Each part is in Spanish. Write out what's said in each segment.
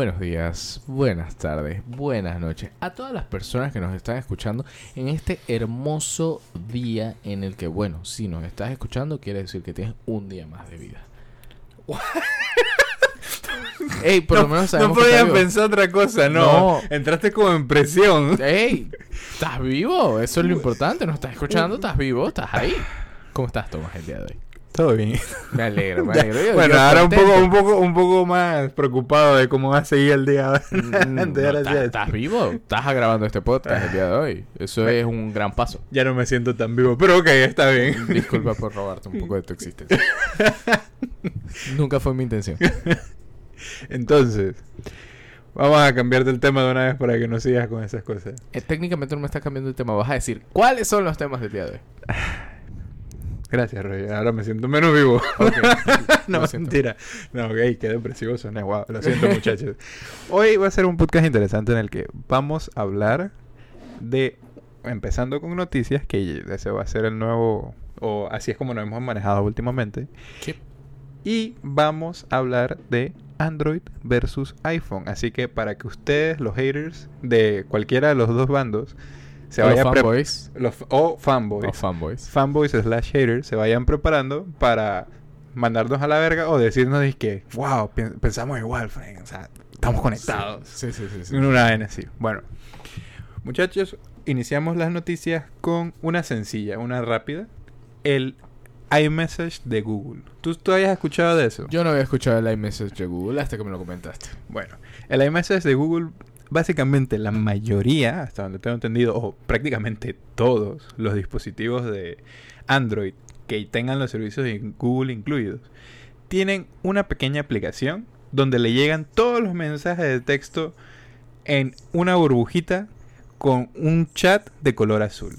buenos días, buenas tardes, buenas noches a todas las personas que nos están escuchando en este hermoso día en el que, bueno, si nos estás escuchando quiere decir que tienes un día más de vida. Ey, por lo menos No sabemos que podían vivo. pensar otra cosa, no. No. Entraste como en presión. Ey, ¿estás vivo? Eso es lo importante, nos estás escuchando, estás vivo, estás ahí. ¿Cómo estás, Tomás, el día de hoy? Todo bien. Me alegro, me alegro. Yo- bueno, yo ahora un poco, un poco, un poco más preocupado de cómo va a seguir el día. Mm, ¿estás, vivo? Estás grabando este podcast el día de hoy. Eso es un gran paso. Ya no me siento tan vivo, pero ok, está bien. Disculpa por robarte un poco de tu existencia. Nunca fue mi intención. Entonces, vamos a cambiar del tema de una vez para que no sigas con esas cosas. Eh, técnicamente no me estás cambiando el tema. Vas a decir, ¿cuáles son los temas del día de hoy? Gracias, Roger. Ahora me siento menos vivo. Ok, no, mentira. No, ok, qué depresivo soné. Wow, lo siento, muchachos. Hoy va a ser un podcast interesante en el que vamos a hablar de. Empezando con noticias, que ese va a ser el nuevo. O así es como nos hemos manejado últimamente. Y vamos a hablar de Android versus iPhone. Así que para que ustedes, los haters de cualquiera de los dos bandos, se vayan fanboys. los- o fanboys O fanboys. fanboys slash haters se vayan preparando para mandarnos a la verga o decirnos de que, wow, pensamos igual, Frank. O sea, estamos conectados. Sí, sí, sí. sí. Una así. Bueno, muchachos, iniciamos las noticias con una sencilla, una rápida. El iMessage de Google. ¿Tú, tú habías escuchado de eso? Yo no había escuchado el iMessage de Google hasta que me lo comentaste. Bueno, el iMessage de Google, básicamente la mayoría, hasta donde tengo entendido, o prácticamente todos los dispositivos de Android que tengan los servicios de Google incluidos, tienen una pequeña aplicación donde le llegan todos los mensajes de texto en una burbujita con un chat de color azul.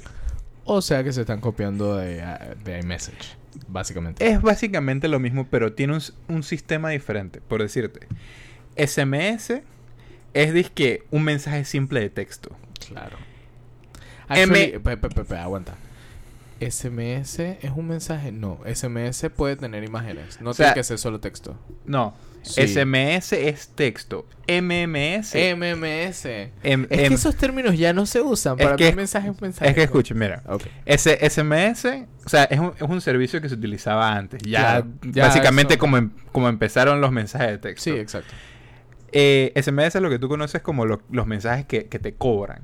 O sea que se están copiando de, de iMessage, básicamente. Es básicamente lo mismo, pero tiene un, un sistema diferente. Por decirte, SMS es disque un mensaje simple de texto. Claro. M- Actually, pe- pe- pe- pe, aguanta. SMS es un mensaje. No, SMS puede tener imágenes. No O sea, tiene que ser solo texto. No, Sí. SMS es texto. MMS. MMS. Es que esos términos ya no se usan. Para que- mí, mensaje es un mensaje. es que escuchen, mira. Ok. Ese SMS, o sea, es un, es un servicio que se utilizaba antes. Ya, Claro, ya básicamente eso- como, em- como empezaron los mensajes de texto. Sí, exacto. Eh, SMS es lo que tú conoces como lo- los mensajes que, que te cobran.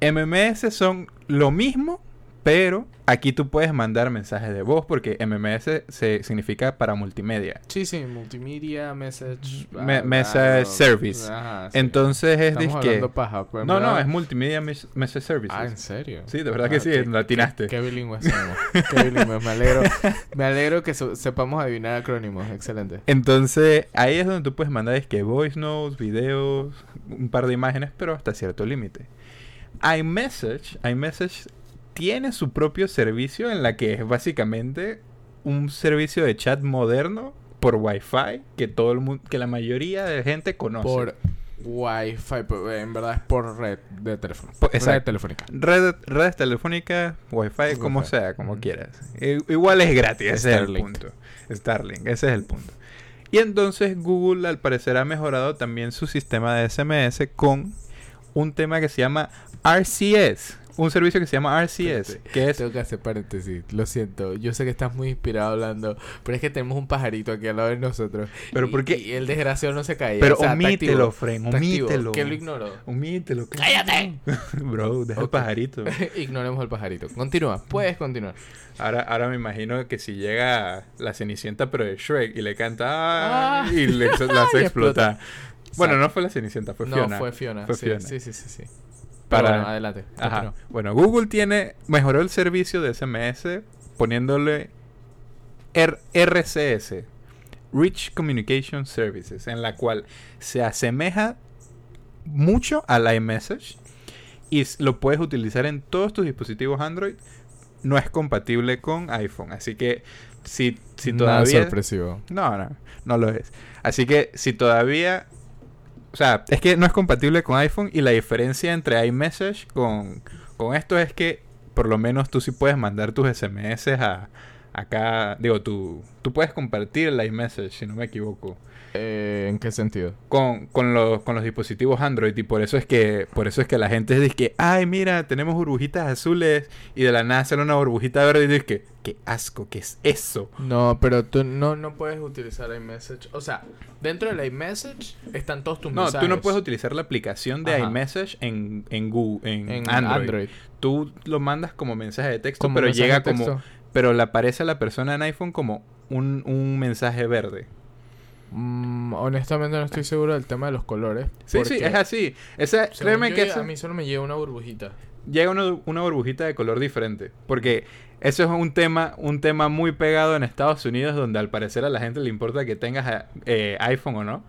MMS son lo mismo, pero aquí tú puedes mandar mensajes de voz porque MMS se, significa para multimedia. Sí, sí. Multimedia, message. Me- ah, message ah, service. Ajá, sí. Entonces es paja. pero en No, no, es multimedia mes- message services. Ah, ¿en serio? Sí, de verdad que Ah, sí, qué- la atinaste. Qué, qué bilingües somos. Qué bilingües. Me alegro. Me alegro que so- sepamos adivinar acrónimos. Excelente. Entonces, ahí es donde tú puedes mandar es que voice notes, videos, un par de imágenes, pero hasta cierto límite. iMessage, iMessage tiene su propio servicio en la que es básicamente un servicio de chat moderno por Wi-Fi que todo el mundo, que la mayoría de gente conoce. Por Wi-Fi. En verdad es por red de teléfono. Por- red exacto. telefónica. Red- redes telefónicas, Wi-Fi, como sea, como quieras. Igual es gratis, ese es el punto. Starlink, ese es el punto. Y entonces Google al parecer ha mejorado también su sistema de SMS con un tema que se llama RCS. Un servicio que se llama RCS, Espérate. que es... Tengo que hacer paréntesis. Lo siento. Yo sé que estás muy inspirado hablando. Pero es que tenemos un pajarito aquí al lado de nosotros. Pero y, ¿por qué? Y el desgraciado no se caía. Pero o sea, omítelo. Fren, omítelo. Que lo. Omítelo. que- ¡Cállate! Bro, deja el pajarito. Ignoremos al pajarito. Continúa. Puedes continuar. Ahora, ahora me imagino que si llega la Cenicienta pero de Shrek y le canta Ah. Y le la hace explotar. Bueno, no fue la Cenicienta, fue no, Fiona. fue Fiona. Fue sí, Fiona. sí, sí, sí, sí. Para- bueno, adelante. Ajá. Bueno, Google tiene mejoró el servicio de SMS poniéndole R- RCS, Rich Communication Services, en la cual se asemeja mucho al iMessage y lo puedes utilizar en todos tus dispositivos Android. No es compatible con iPhone, así que si, si Nada todavía sorpresivo. no, no, no lo es. Así que si todavía... O sea, es que no es compatible con iPhone y la diferencia entre iMessage con, con esto es que por lo menos tú sí puedes mandar tus SMS a, acá, digo, tú, tú puedes compartir el iMessage, si no me equivoco. Eh, ¿En qué sentido? Con, con, los, con los dispositivos Android y por eso es que por eso es que la gente dice que ay mira tenemos burbujitas azules y de la nada sale una burbujita verde y dice que qué asco qué es eso No, pero tú no, no puedes utilizar iMessage. O sea, dentro del iMessage están todos tus no mensajes. tú no puedes utilizar la aplicación de Ajá. iMessage en en Google en, en Android. Android. tú lo mandas como mensaje de texto Como pero llega como pero le aparece a la persona en iPhone como un, un mensaje verde Mm, honestamente no estoy seguro del tema de los colores. sí sí es así esa créeme yo, que esa- a mí solo me llega una burbujita. llega una, una burbujita de color diferente. Porque eso es un tema, un tema muy pegado en Estados Unidos, donde al parecer a la gente le importa que tengas eh, iPhone o no.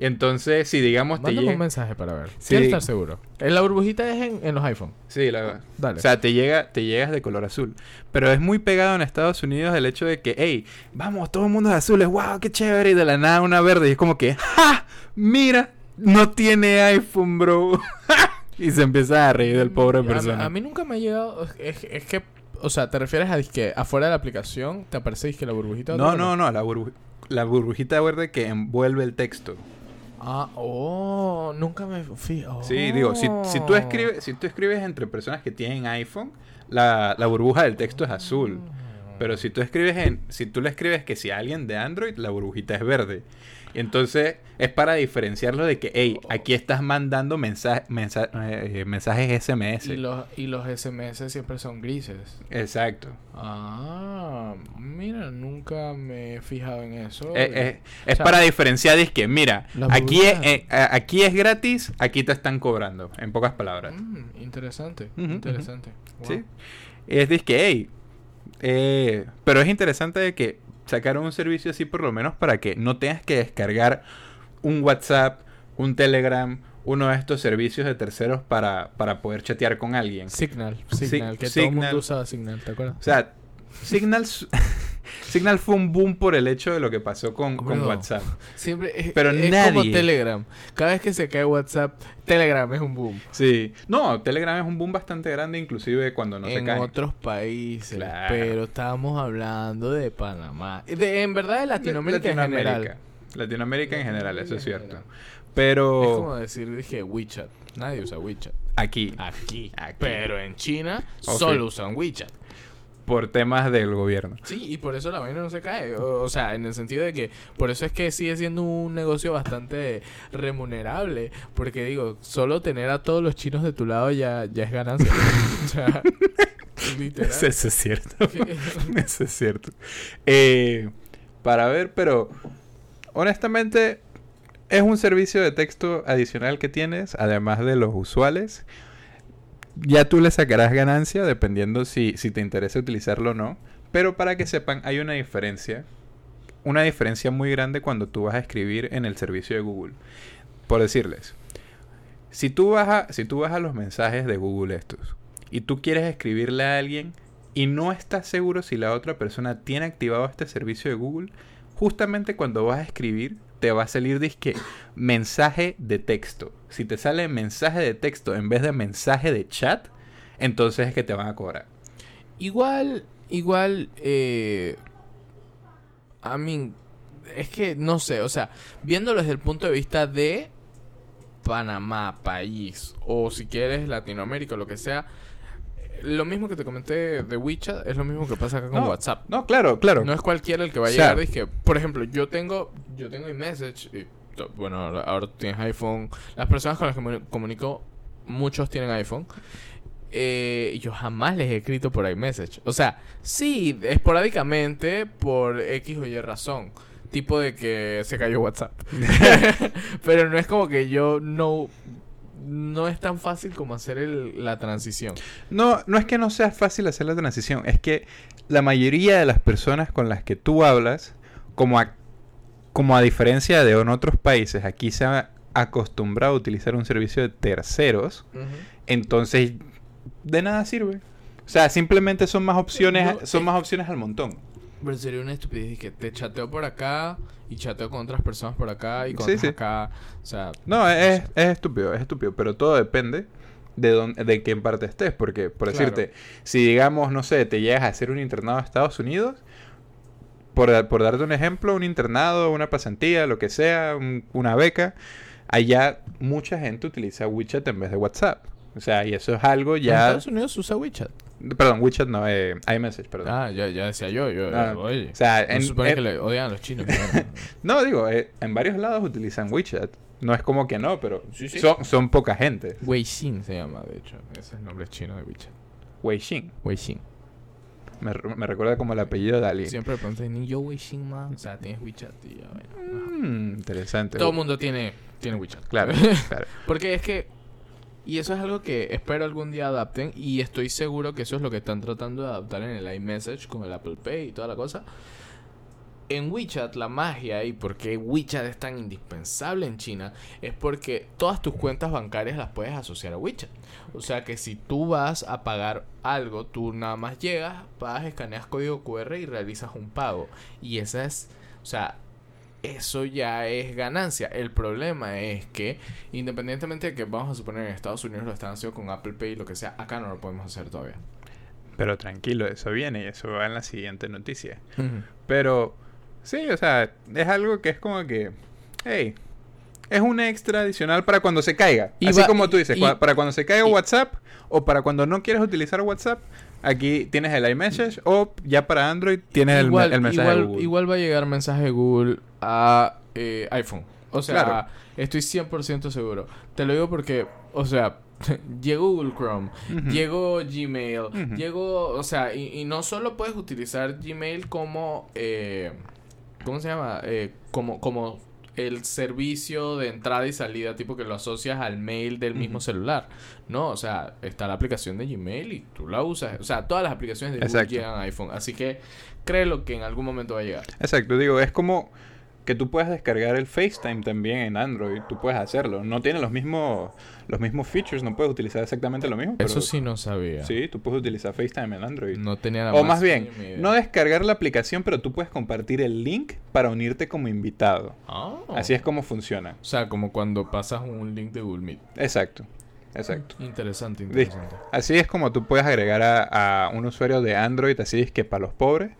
Y entonces, si digamos te Mándame un llega. mensaje para ver. Sí. Quiero estar seguro. Eh, La burbujita es en, en los iPhone. Sí, la, Dale. o sea, te llega, te llegas de color azul. Pero es muy pegado en Estados Unidos el hecho de que, hey, vamos, todo el mundo es azul, wow, qué chévere. Y de la nada una verde. Y es como que, ¡ja! Mira, no tiene iPhone, bro. y se empieza a reír del pobre A- persona. A, mí nunca me ha llegado. Es, es que. O sea, ¿te refieres a que afuera de la aplicación te aparece que la burbujita? No, no, no, la, burbu- la burbujita verde que envuelve el texto. Ah, oh, nunca me fui. Sí, digo, si, si tú Oh. escribes, si tú escribes entre personas que tienen iPhone, la, la burbuja del texto es azul. Pero si tú escribes en, si tú le escribes que si alguien de Android, la burbujita es verde. Entonces es para diferenciarlo de que, hey, aquí estás mandando mensaje, mensa- eh, mensajes SMS. Y los, y los SMS siempre son grises. Exacto. Ah, mira, nunca me he fijado en eso. Eh, eh, es O sea, para diferenciar, es que, mira, aquí es, eh, aquí es gratis, aquí te están cobrando, en pocas palabras. mm, interesante, Ujú, ujú. interesante. Sí. Wow. Es de que, hey, pero es interesante de que sacaron un servicio así por lo menos para que no tengas que descargar un WhatsApp, un Telegram, uno de estos servicios de terceros para, para poder chatear con alguien. Signal, Signal, que todo el mundo usaba Signal, ¿te acuerdas? O sea, Signal, Signal fue un boom por el hecho de lo que pasó con. WhatsApp. Siempre es, Pero es como nadie- Telegram. Cada vez que se cae WhatsApp, Telegram es un boom. Sí. No, Telegram es un boom bastante grande, inclusive cuando no se en cae. otros países. Claro. Pero estábamos hablando de Panamá. De, en verdad de Latinoamérica, en general. Latinoamérica en general, eso es Latinoamérica en cierto. Pero Es como decir, dije, WeChat. Nadie usa WeChat. aquí, Aquí. Aquí. Pero en China solo usan WeChat. Por temas del gobierno. Sí, y por eso la vaina no se cae. O, o sea, en el sentido de que por eso es que sigue siendo un negocio bastante remunerable. Porque digo, solo tener a todos los chinos de tu lado ya, ya es ganancia. o sea, literal. Eso, eso es cierto. Eso es cierto. Eh, para ver, pero honestamente es un servicio de texto adicional que tienes, además de los usuales. Ya tú le sacarás ganancia dependiendo si, si te interesa utilizarlo o no. Pero para que sepan, hay una diferencia. Una diferencia muy grande cuando tú vas a escribir en el servicio de Google. Por decirles, si tú vas a, si tú vas a los mensajes de Google estos y tú quieres escribirle a alguien y no estás seguro si la otra persona tiene activado este servicio de Google, justamente cuando vas a escribir te va a salir disque mensaje de texto. Si te sale mensaje de texto en vez de mensaje de chat, entonces es que te van a cobrar. Igual, igual, eh, a mí, es que no sé, o sea, viéndolo desde el punto de vista de Panamá, país, o si quieres Latinoamérica, lo que sea, eh, lo mismo que te comenté de WeChat es lo mismo que pasa acá con No, WhatsApp. No, claro, claro. No es cualquiera el que va a O sea- llegar. Dije, por ejemplo, yo tengo, yo tengo iMessage. Bueno, ahora- tienes iPhone. Las personas con las que me comunico, muchos tienen iPhone. Eh, yo jamás les he escrito por iMessage. O sea, sí, esporádicamente por X o Y razón. Tipo de que se cayó WhatsApp. Pero no es como que yo no. No es tan fácil como hacer el- la transición. No, no es que no sea fácil hacer la transición, es que la mayoría de las personas con las que tú hablas, como a, como a diferencia de en otros países, aquí se ha acostumbrado a utilizar un servicio de terceros, entonces de nada sirve. O sea, simplemente son más opciones, son más opciones al montón. Pero sería una estupidez que te chateo por acá y chateo con otras personas por acá y con Sí, otras sí. acá. O sea, No, es, es estúpido, es estúpido, pero todo depende de, dónde, de qué parte estés. Porque, por Claro. decirte, si digamos, no sé, te llegas a hacer un internado a Estados Unidos, por, por darte un ejemplo, un internado, una pasantía, lo que sea, un- una beca, allá mucha gente utiliza WeChat en vez de WhatsApp. O sea, y eso es algo En ya... Estados Unidos usa WeChat. Perdón, WeChat no, eh, iMessage, perdón. Ah, ya, ya decía yo. yo Ah, oye. o sea, no en- supone en- que le odian a los chinos. No, digo, eh, en varios lados utilizan WeChat. No es como que no, pero Sí, sí. Son, son poca gente. Weixin se llama, de hecho. Ese es el nombre chino de WeChat. Weixin. Weixin. Me, me recuerda como el apellido de alguien. Siempre preguntan, ni yo Weixin más. O sea, tienes WeChat y ya, bueno. Mm, interesante. Todo el mundo tiene, tiene WeChat. Claro, claro. Porque es que. Y eso es algo que espero algún día adapten. Y estoy seguro que eso es lo que están tratando de adaptar en el iMessage con el Apple Pay y toda la cosa. En WeChat, la magia y por qué WeChat es tan indispensable en China es porque todas tus cuentas bancarias las puedes asociar a WeChat. O sea que si tú vas a pagar algo, tú nada más llegas, pagas, escaneas código QR y realizas un pago. Y esa es, o sea, eso ya es ganancia. El problema es que, independientemente de que vamos a suponer en Estados Unidos lo están haciendo con Apple Pay y lo que sea, acá no lo podemos hacer todavía. Pero tranquilo, eso viene y eso va en la siguiente noticia. Pero, sí, o sea, es algo que es como que, hey, es un extra adicional para cuando se caiga. Y Así va- como tú dices, y- para cuando se caiga y- WhatsApp o para cuando no quieres utilizar WhatsApp, aquí tienes el iMessage o ya para Android tienes el, igual, el mensaje de igual, Google. igual va a llegar mensaje de Google a eh, iPhone. O sea, Claro. estoy 100% seguro. Te lo digo porque, o sea, llegó Google Chrome, Ujú. llegó Gmail, llegó, o sea, y, y no solo puedes utilizar Gmail como, eh, ¿cómo se llama? Eh, como, como el servicio de entrada y salida, tipo que lo asocias al mail del mismo celular. No, o sea, está la aplicación de Gmail y tú la usas. O sea, todas las aplicaciones de Google llegan a iPhone. Así que créelo que en algún momento va a llegar. Exacto, digo, es como que tú puedes descargar el FaceTime también en Android, tú puedes hacerlo. No tiene los mismos los mismos features, no puedes utilizar exactamente lo mismo. pero Eso sí no sabía. Sí, tú puedes utilizar FaceTime en Android. No tenía la o más bien, idea. no descargar la aplicación, pero tú puedes compartir el link para unirte como invitado. Ah. Así es como funciona. O sea, como cuando pasas un link de Google Meet. Exacto, exacto. Interesante, Di- interesante. Así es como tú puedes agregar a, a un usuario de Android, así es que para los pobres,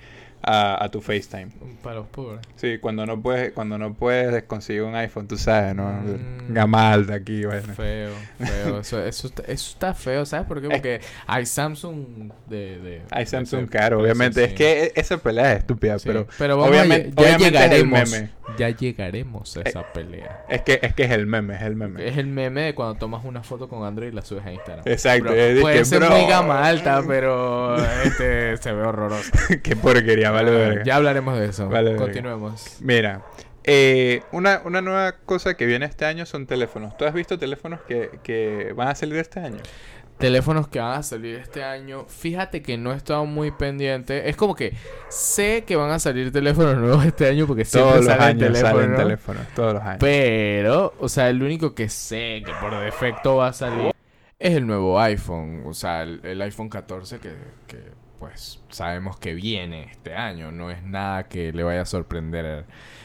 a, a tu FaceTime. Para los pobres. Sí, cuando no puedes, cuando no puedes conseguir un iPhone, tú sabes, ¿no? Mm. Gamal de aquí, bueno. Feo, feo. Eso, eso, está, eso está feo, ¿sabes por qué? Porque hay Samsung de... de Hay Samsung de- caro, obviamente. sí. Es que e- esa pelea es estúpida, Sí, pero vamos a obviamente- ya obviamente es el llegaremos. meme. Ya llegaremos a Eh, esa pelea. es que, es que es el meme, es el meme. Es el meme de cuando tomas una foto con Android y la subes a Instagram. Exacto, Bro, puede que, ser bro. muy gama alta, pero este se ve horroroso. Qué porquería, vale, verga. ya hablaremos de eso. Vale. Continuemos. Mira, eh, una, una nueva cosa que viene este año son teléfonos. ¿Tú has visto teléfonos que, que van a salir este año? Teléfonos que van a salir este año. Fíjate que no he estado muy pendiente. Es como que sé que van a salir teléfonos nuevos este año porque siempre Todos los salen años teléfonos. salen teléfonos, todos los años. Pero, o sea, el único que sé que por defecto va a salir es el nuevo iPhone. O sea, el, el iPhone 14 que, que, pues sabemos que viene este año. No es nada que le vaya a sorprender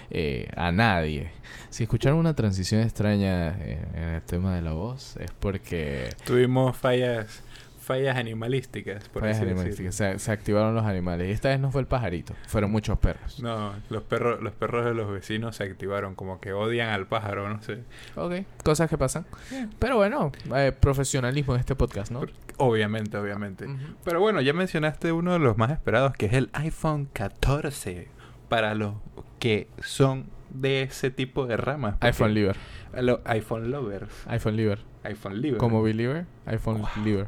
eh, a nadie. Si escucharon una transición extraña eh, en el tema de la voz, es porque Tuvimos fallas, fallas animalísticas, por fallas así animalísticas. se, se activaron los animales. Y esta vez no fue el pajarito, fueron muchos perros. No, los perros, los perros de los vecinos se activaron, como que odian al pájaro, no sé. Ok, cosas que pasan. Pero bueno, eh, profesionalismo en este podcast, ¿no? Obviamente, obviamente. Ujú. Pero bueno, ya mencionaste uno de los más esperados, que es el iPhone 14. Para los que son de ese tipo de ramas. iPhone Liver. IPhone lovers. iPhone Liver. iPhone liver. Como Believer, iPhone Wow. Liver.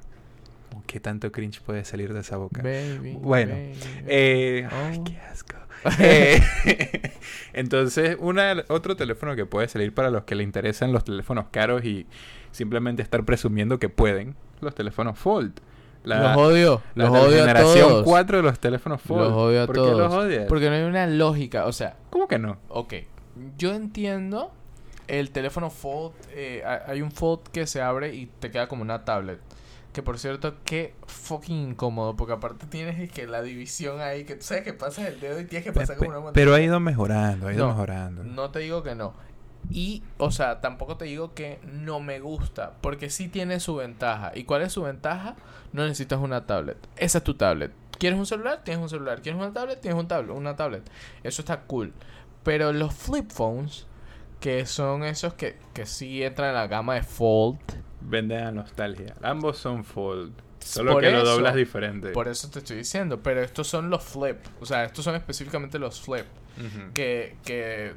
¿Qué tanto cringe puede salir de esa boca? Baby. Bueno, baby. Eh, Oh. ay, qué asco. Eh, entonces, una, otro teléfono que puede salir para los que le interesan los teléfonos caros y simplemente estar presumiendo que pueden, los teléfonos Fold. La, los odio. la Los la odio a generación todos. 4 de los teléfonos Fold. Los odio a ¿Por todos. qué los odias? Porque no hay una lógica. O sea, ¿Cómo que no? ok. Yo entiendo el teléfono Fold. eh, ha- hay un Fold que se abre y te queda como una tablet. Que por cierto, qué fucking incómodo. Porque aparte tienes es que la división ahí. Que tú sabes que pasas el dedo y tienes que pasar como una Pe- Pero ha montaña. ido mejorando, ha ido No, mejorando. No te digo que no. Y, o sea, tampoco te digo que no me gusta, porque sí tiene su ventaja. ¿Y cuál es su ventaja? No necesitas una tablet. Esa es tu tablet. ¿Quieres un celular? Tienes un celular. ¿Quieres una tablet? Tienes un tablet, una tablet. Eso está cool. Pero los flip phones, que son esos que, que sí entran en la gama de fold, Venden a nostalgia. Ambos son fold. Solo Por que lo doblas diferente. por eso te estoy diciendo. Pero estos son los flip. O sea, estos son específicamente los flip. Que, que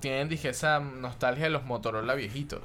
tienen, dije, esa nostalgia de los Motorola viejitos.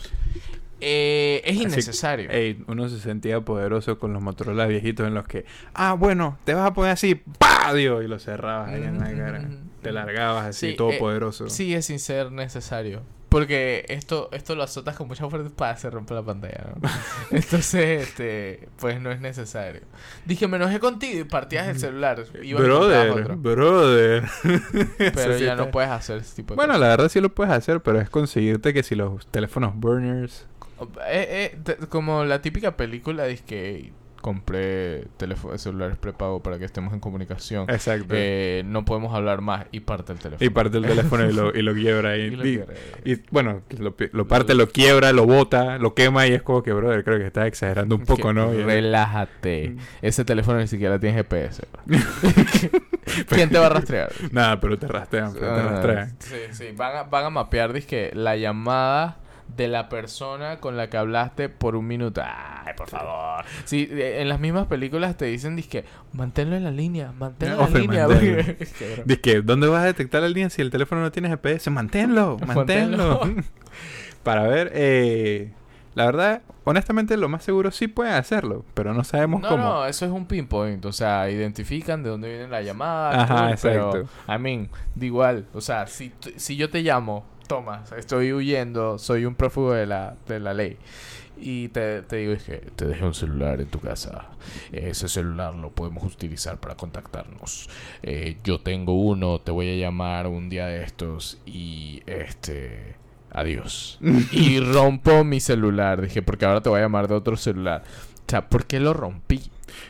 Eh, es innecesario. Ey, uno se sentía poderoso con los Motorola viejitos en los que, ah, bueno, te vas a poner así, ¡pa! Dios, y lo cerrabas ahí en la cara. Te largabas así, Sí, todo eh, poderoso. Sigue sin ser necesario. Porque esto, esto lo azotas con mucha fuerza para se rompe la pantalla. ¿no? Entonces, este, pues no es necesario. Dije, me enojé contigo y partías el celular. Brother, otro. brother. Pero sí ya está- no puedes hacer ese tipo de Bueno, la verdad sí lo puedes hacer, pero es conseguirte que si los teléfonos burners... cosas. Eh, eh, como la típica película dice que compré teléfono, celulares prepago para que estemos en comunicación. Exacto. Eh, no podemos hablar más y parte el teléfono. y parte el teléfono y lo, y lo quiebra. Y lo Y- quiebra. Y bueno, lo, lo parte, lo quiebra, lo bota, lo quema y es como que, brother, creo que estás exagerando un poco, Que ¿no? Relájate. Mm. Ese teléfono ni siquiera tiene GPS. ¿Quién te va a rastrear? Nada, pero te rastrean, pero te Ah, rastrean. sí, sí. Van a, van a mapear, dizque, la llamada de la persona con la que hablaste por un minuto. Ay, por favor. Sí, en las mismas películas te dicen, dizque, manténlo en la línea, manténlo en la línea. manténlo. Qué broma. Dice que, ¿dónde vas a detectar la línea si el teléfono no tiene GPS? Manténlo, manténlo. Manténlo. Para ver, eh, la verdad, honestamente, lo más seguro sí pueden hacerlo, pero no sabemos No, cómo. no, eso es un pinpoint. O sea, identifican de dónde viene la llamada. Ajá, exacto. Pero, I mean, da igual. O sea, si, si yo te llamo, Tomás, estoy huyendo, soy un prófugo de la, de la ley. Y te, te digo, es que te dejé un celular en tu casa. Ese celular lo podemos utilizar para contactarnos. Eh, yo tengo uno, te voy a llamar un día de estos y este... Adiós. y rompo mi celular. Dije, porque ahora te voy a llamar de otro celular. O sea, ¿por qué lo rompí?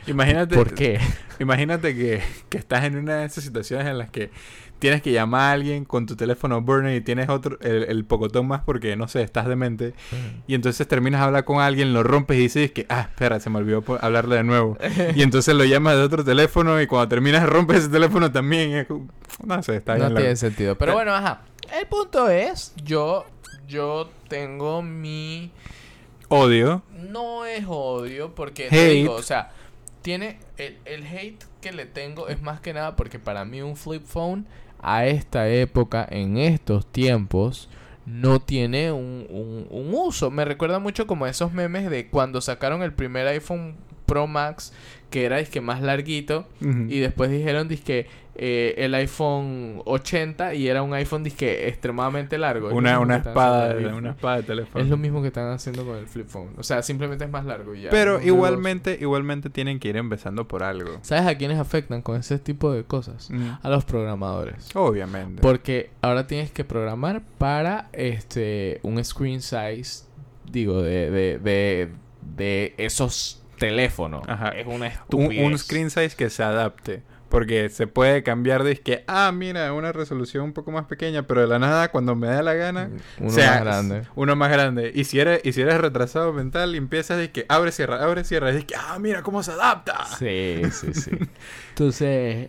Imagínate, ¿Por qué? imagínate que, que estás en una de esas situaciones en las que tienes que llamar a alguien con tu teléfono burner y tienes otro, el, el pocotón más porque, no sé, estás demente. Y entonces terminas de hablar con alguien, lo rompes y dices que, ah, espera, se me olvidó hablarle de nuevo. Y entonces lo llamas de otro teléfono y cuando terminas rompes ese teléfono también. es como- no sé, está no bien. tiene loco. sentido. Pero Eh. bueno, ajá. El punto es, yo, yo tengo mi... Odio. No es odio, porque te digo, o sea, tiene... El, el hate que le tengo es más que nada porque para mí un flip phone a esta época, en estos tiempos, no tiene un, un, un uso. Me recuerda mucho como esos memes de cuando sacaron el primer iPhone Pro Max, que era que más larguito, y después dijeron disque eh, el iPhone 80 y era un iPhone disque extremadamente largo. Una, una espada, de, una espada de teléfono. Es lo mismo que están haciendo con el flip phone. O sea, simplemente es más largo y ya. Pero igualmente, igualmente tienen que ir empezando por algo. ¿Sabes a quiénes afectan con ese tipo de cosas? Mm. A los programadores. Obviamente. Porque ahora tienes que programar para este un screen size, digo, de, de, de, de esos teléfonos. Ajá. Es una un, estupidez. un screen size que se adapte. Porque se puede cambiar de que, ah, mira, una resolución un poco más pequeña, pero de la nada, cuando me da la gana, Uno sea, más grande. Uno más grande. Y si eres, y si eres retrasado mental, y empiezas de que abre, cierra, abre, cierra. Y que, ah, mira cómo se adapta. Sí, sí, sí. Entonces,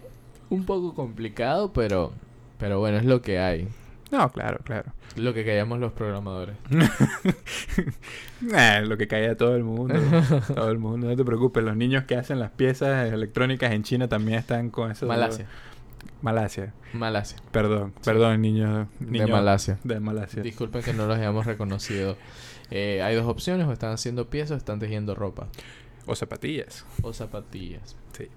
un poco complicado, pero, pero bueno, es lo que hay. No, claro, claro. Lo que callamos los programadores. Eh, lo que cae a todo el mundo. todo el mundo. No te preocupes. Los niños que hacen las piezas electrónicas en China también están con eso. Malasia. Malasia. Malasia. Perdón, perdón, niños. De Malasia. De Malasia. Disculpen que no los hayamos reconocido. Eh, hay dos opciones, o están haciendo piezas o están tejiendo ropa. O zapatillas. O zapatillas. Sí.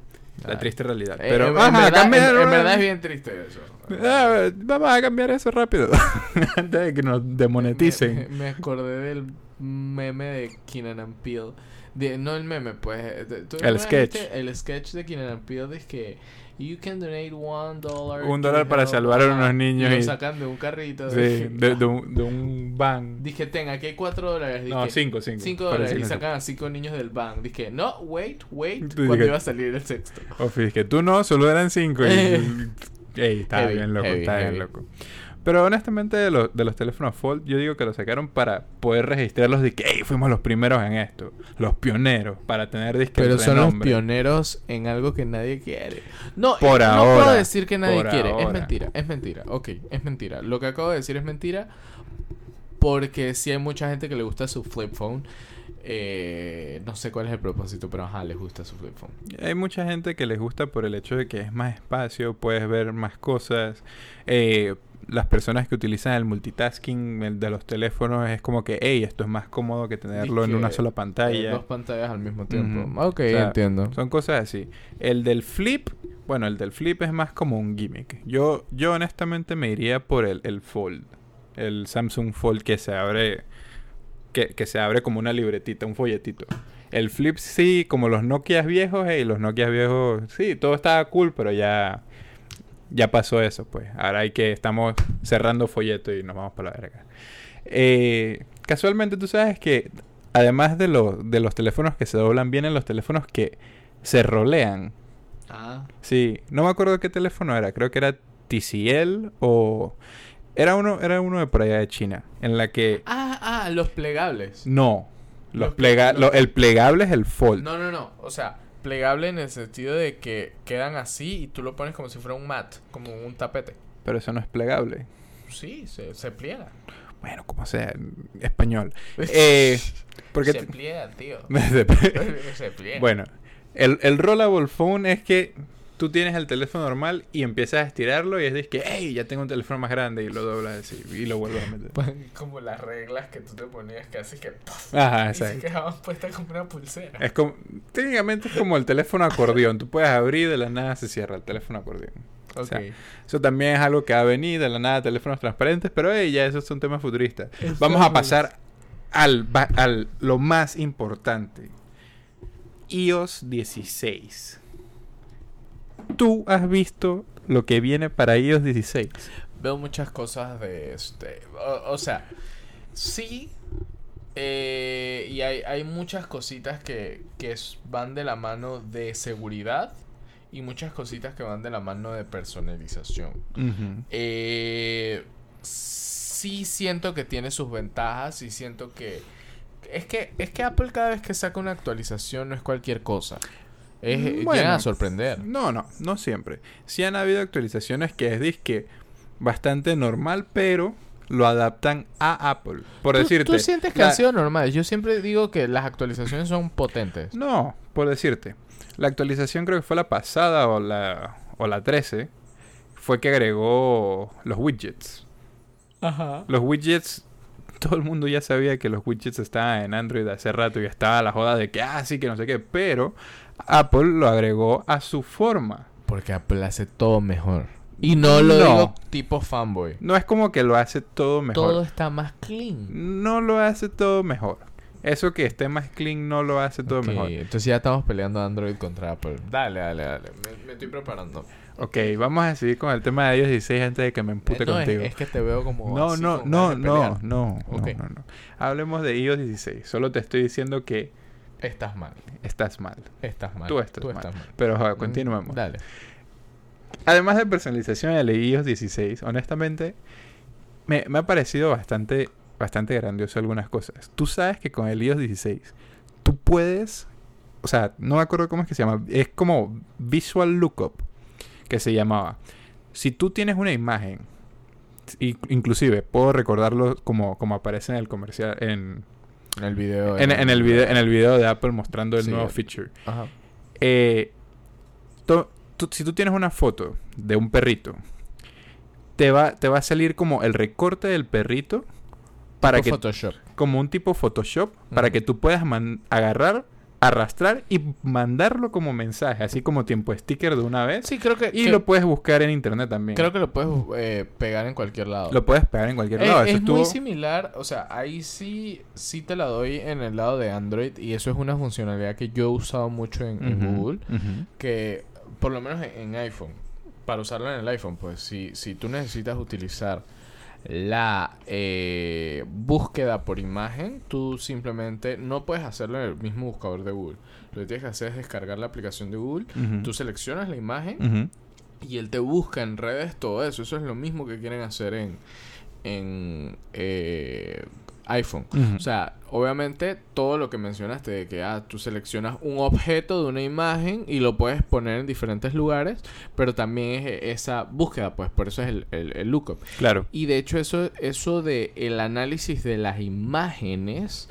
La triste realidad. Eh, Pero en, en ajá, verdad, en- cambiar- en verdad es bien triste eso. Ah, vamos a cambiar eso rápido. Antes de que nos demoneticen. Me, me- acordé del meme de Keenan and Peele. De- no el meme, pues. ¿tú El sketch. viste El sketch de Keenan and Peele es que you can donate one dollar. Un dólar para help", salvar a unos niños Y lo sacan de un carrito. Sí, de, de un, de un van. Dije, ten, aquí hay cuatro dólares. No, Dije, cinco, cinco. Cinco Para dólares y cinco. sacan a cinco niños del bank. Dije, no, wait, wait. Cuando iba a salir el sexto. O fíjate que tú no, solo eran cinco. Y, Ey, Heavy, bien loco, heavy, bien heavy. loco. Pero honestamente, de, los- de los teléfonos Fold, yo digo que los sacaron para poder registrarlos de que, hey, fuimos los primeros en esto. Los pioneros, para tener disque Pero son los pioneros en algo que nadie quiere. No, Por eh, no puedo decir que nadie quiere. Es mentira, es mentira. Ok, es mentira. Lo que acabo de decir es mentira porque sí hay mucha gente que le gusta su flip phone. Eh, no sé cuál es el propósito, pero ajá, les gusta su flip phone. Hay mucha gente que les gusta por el hecho de que es más espacio, puedes ver más cosas. Eh, las personas que utilizan el multitasking el de los teléfonos es como que, hey, esto es más cómodo que tenerlo en una sola Eh, pantalla. dos pantallas al mismo tiempo. Ok, O sea, entiendo. Son cosas así. El del flip, bueno, el del flip es más como un gimmick. Yo, yo honestamente me iría por el, el fold. El Samsung Fold que se abre. Que, que se abre como una libretita, un folletito. El flip sí, como los Nokia viejos, y los Nokia viejos, sí, todo estaba cool, pero ya. Ya pasó eso, pues. Ahora hay que. Estamos cerrando folleto y nos vamos para la verga. Eh, casualmente, tú sabes que. Además de, los de los teléfonos que se doblan, vienen los teléfonos que se rolean. Ah. Sí, no me acuerdo qué teléfono era, creo que era TCL o era uno era uno de por allá de China, en la que Ah, ah, los plegables. no, los Los- plega- lo- el plegable es el fold. No, no, no. O sea, plegable en el sentido de que quedan así y tú lo pones como si fuera un mat, como un tapete. Pero eso no es plegable. Sí, se, se pliega. Bueno, como sea, en español. Eh, porque se pliega, tío. Se pliega. bueno, el, el rollable phone es que tú tienes el teléfono normal y empiezas a estirarlo y es de que, hey, ya tengo un teléfono más grande y lo doblas así y lo vuelves a meter. Pues, como las reglas que tú te ponías que así que. Ajá, y se exacto. quedaban puestas como una pulsera. Es como, técnicamente es como el teléfono acordeón. Tú puedes abrir de la nada se cierra el teléfono acordeón. O sea, eso también es algo que va a venir de la nada teléfonos transparentes, pero hey, ya eso es un tema futurista. Vamos a pasar al, al lo más importante. iOS 16. ¿Tú has visto lo que viene para iOS 16? Veo muchas cosas de este. O, o sea, sí. eh, y hay, hay muchas cositas que, que van de la mano de seguridad y muchas cositas que van de la mano de personalización. Eh, sí siento que tiene sus ventajas y siento que es que es que Apple cada vez que saca una actualización no es cualquier cosa. Es, eh, Bueno. llegan a sorprender. No, no, no siempre. Sí han habido actualizaciones que es disque bastante normal, pero lo adaptan a Apple. Por ¿Tú, decirte. tú sientes que la- han sido normales? Yo siempre digo que las actualizaciones son potentes. No, por decirte. La actualización creo que fue la pasada o la, o la 13. Fue que agregó los widgets. Ajá. Los widgets. Todo el mundo ya sabía que los widgets estaban en Android hace rato y estaba la joda de que, ah, sí, que no sé qué. Pero Apple lo agregó a su forma. Porque Apple hace todo mejor. Y no lo No. digo tipo fanboy. No es como que lo hace todo mejor. Todo está más clean. No lo hace todo mejor. Eso que esté más clean no lo hace todo mejor. Entonces ya estamos peleando Android contra Apple. Dale, dale, dale. Me, me estoy preparando. Ok, vamos a seguir con el tema de iOS 16 antes de que me empute Eh, no, contigo. es que te veo como. No, así, no, no, no, no, no, no. Hablemos de iOS 16. Solo te estoy diciendo que Estás mal. estás mal. Estás mal. Tú estás mal. mal. Pero joder, Mm, continuemos. Dale. Además de personalización de iOS 16, honestamente, me, me ha parecido bastante, bastante grandioso algunas cosas. Tú sabes que con el iOS 16, tú puedes, o sea, no me acuerdo cómo es que se llama, es como Visual Lookup, que se llamaba. Si tú tienes una imagen, inclusive puedo recordarlo como, como aparece en el comercial, en, En el video. en, en el video, en el video de Apple mostrando el Sí, nuevo feature. Ajá. Eh, to- si tú tienes una foto de un perrito, te va, te va a salir como el recorte del perrito para Tipo que Photoshop. como un tipo Photoshop para que tú puedas man- agarrar, arrastrar y mandarlo como mensaje, así como tiempo sticker de una vez. Sí, creo que. y que- lo puedes buscar en internet también. Creo que lo puedes eh, pegar en cualquier lado. Lo puedes pegar en cualquier Eh, lado. es muy similar, o sea, ahí sí, sí te la doy en el lado de Android y eso es una funcionalidad que yo he usado mucho en, Google, que por lo menos en, en iPhone, para usarla en el iPhone, pues si, si tú necesitas utilizar la eh, búsqueda por imagen, tú simplemente no puedes hacerlo en el mismo buscador de Google. Lo que tienes que hacer es descargar la aplicación de Google, tú seleccionas la imagen y él te busca en redes todo eso. Eso es lo mismo que quieren hacer en, en eh, iPhone. O sea, obviamente todo lo que mencionaste de que ah, tú seleccionas un objeto de una imagen y lo puedes poner en diferentes lugares, pero también es esa búsqueda, pues por eso es el, el, el lookup. Claro. Y de hecho eso, eso de el análisis de las imágenes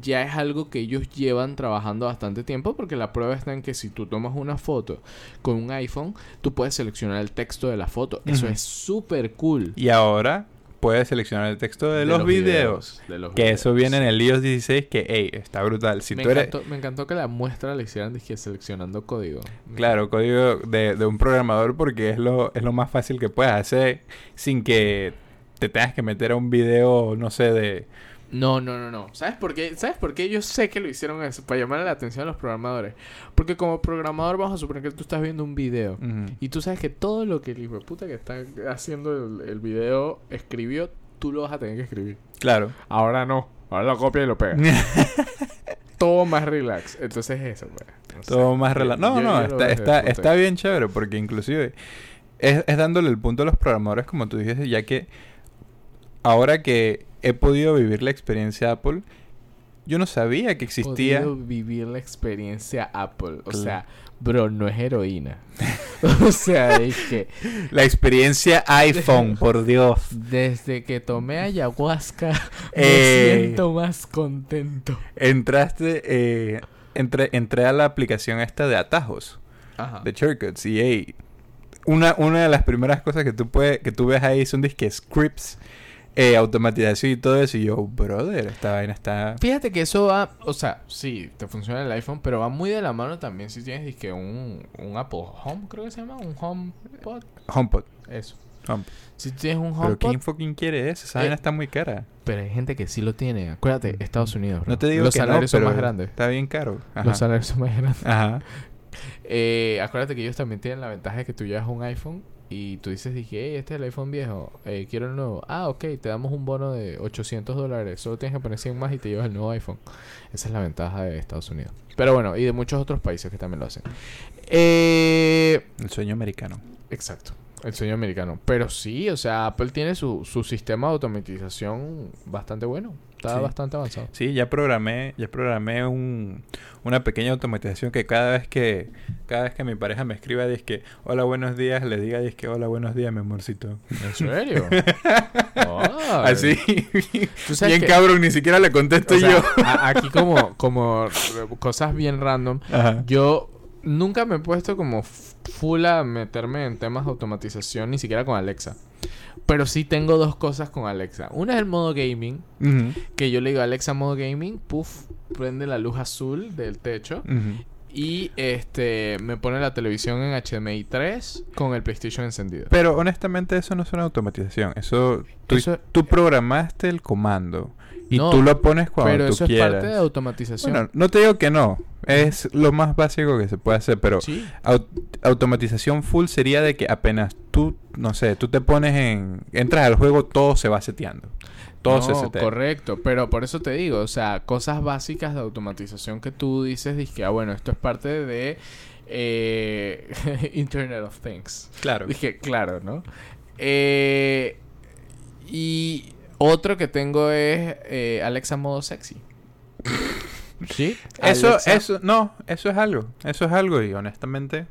ya es algo que ellos llevan trabajando bastante tiempo porque la prueba está en que si tú tomas una foto con un iPhone, tú puedes seleccionar el texto de la foto. Eso es súper cool. Y ahora puedes seleccionar el texto de, los, videos. de los Que eso viene en el iOS 16 que, hey, está brutal. Si me, tú eres... encantó, me encantó que la muestra la hicieran dizque, seleccionando código. Claro, código de, de un programador porque es lo, es lo más fácil que puedes hacer sin que te tengas que meter a un video, no sé, de... No, no, no, no. ¿Sabes por qué? ¿Sabes por qué? Yo sé que lo hicieron eso, para llamar la atención a los programadores. Porque como programador vamos a suponer que tú estás viendo un video. Ujú. Y tú sabes que todo lo que el hijo de puta que está haciendo el, el video escribió, tú lo vas a tener que escribir. Claro. Ahora no. Ahora lo copia y lo pega. todo más relax. Entonces eso, pues. No sé. Todo más relajado. No, yo- no, yo está, está, está bien chévere porque inclusive es, es dándole el punto a los programadores, como tú dijiste, ya que ahora que he podido vivir la experiencia Apple, yo no sabía que existía... Podido vivir la experiencia Apple. O Claro. sea, bro, no es heroína. o sea, es que La experiencia iPhone, por Dios. desde que tomé ayahuasca me Eh. siento más contento. Entraste, eh, entré, entré a la aplicación esta de atajos. Ajá. de shortcuts y hey, una, una de las primeras cosas que tú puedes que tú ves ahí son disque scripts eh, automatización y todo eso y yo brother esta vaina está Fíjate que eso va, o sea, sí, te funciona el iPhone, pero va muy de la mano también si tienes dizque, un, un Apple Home, creo que se llama, un HomePod, HomePod eso. Home- Si tienes un pero HomePod, quién fucking quiere eso esa Eh, vaina está muy cara pero hay gente que sí lo tiene. Acuérdate, Estados Unidos. bro. no te digo Los que no, salarios pero son más grandes. está bien caro Ajá. Los salarios son más grandes. Ajá. Eh, acuérdate que ellos también tienen la ventaja de que tú llevas un iPhone y tú dices, dije, hey, este es el iPhone viejo, eh, quiero el nuevo. Ah, ok, te damos un bono de 800 dólares, solo tienes que poner 100 más y te llevas el nuevo iPhone. Esa es la ventaja de Estados Unidos. Pero bueno, y de muchos otros países que también lo hacen. Eh, el sueño americano exacto, el sueño americano. Pero sí, o sea, Apple tiene su, su sistema de automatización bastante bueno. Está Sí. bastante avanzado. Sí, ya programé, ya programé un, una pequeña automatización que cada vez que cada vez que mi pareja me escriba dice que hola buenos días, le diga dice que hola buenos días, mi amorcito. ¿En serio? Así. Bien que- cabrón, ni siquiera le contesto O sea, yo. aquí como, como cosas bien random. Ajá. Yo nunca me he puesto como full a meterme en temas de automatización, ni siquiera con Alexa. Pero sí tengo dos cosas con Alexa. Una es el modo gaming, que yo le digo Alexa modo gaming, puff, prende la luz azul del techo. Y este me pone la televisión en HDMI 3 con el PlayStation encendido. Pero honestamente eso no es una automatización. Eso tú, Eso- tú programaste el comando y No, tú lo pones cuando Pero tú eso quieras. es parte de automatización. Bueno, no te digo que no. Es lo más básico que se puede hacer, pero sí. automatización full sería de que apenas tú, no sé, tú te pones en... Entras al juego, todo se va seteando. Todo No, setea. correcto, pero por eso te digo, o sea, cosas básicas de automatización que tú dices, dije, ah, bueno, esto es parte de eh, Internet of Things. Claro. Dije, claro, ¿no? Eh, y otro que tengo es eh, Alexa modo sexy. ¿Sí? Eso, Alexa- eso, no, eso es algo. Eso es algo y honestamente...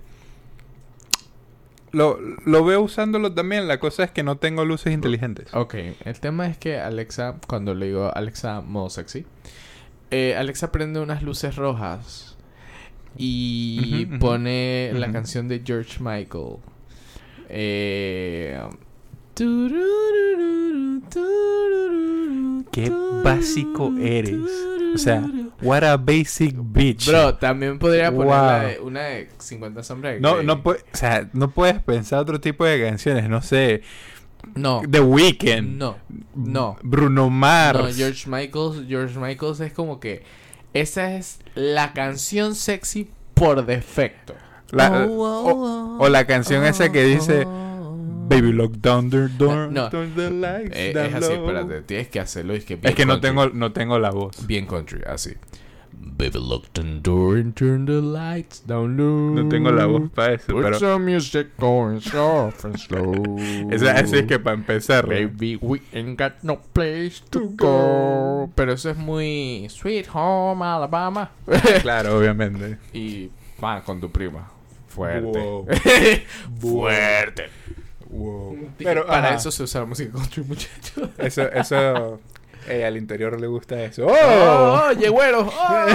Lo, lo veo usándolo también. La cosa es que no tengo luces inteligentes. Ok, el tema es que Alexa, cuando le digo Alexa modo sexy, eh, Alexa prende unas luces rojas y pone la canción de George Michael. Eh, Qué básico eres. O sea, what a basic bitch. Bro, también podría poner Wow. la de- una de 50 sombras de No, Grey. no, o sea, no puedes pensar otro tipo de canciones, no sé, No, The Weeknd, no, no. Bruno Mars. No, George Michaels, George Michaels es como que esa es la canción sexy por defecto. La- Oh, o, oh, o la canción oh, esa que dice oh. Baby lock down the door, No. turn the lights Eh, down es así, low". espérate, tienes que hacerlo. Es que, Es no tengo, no tengo la voz. Bien country, así. Baby, lock the door and turn the lights down low. No tengo la voz para eso, Put pero... some music going soft and slow. Esa, así es que para empezar... Baby, we ain't got no place to go. Pero eso es muy Sweet Home Alabama. Claro, obviamente. y va con tu prima. Fuerte. Wow. Fuerte. Wow. Pero para ajá, eso se usa la música country, muchachos. Eso, eso... eh, al interior le gusta eso. ¡Oh! ¡Oh! oye, güero! ¡Oh!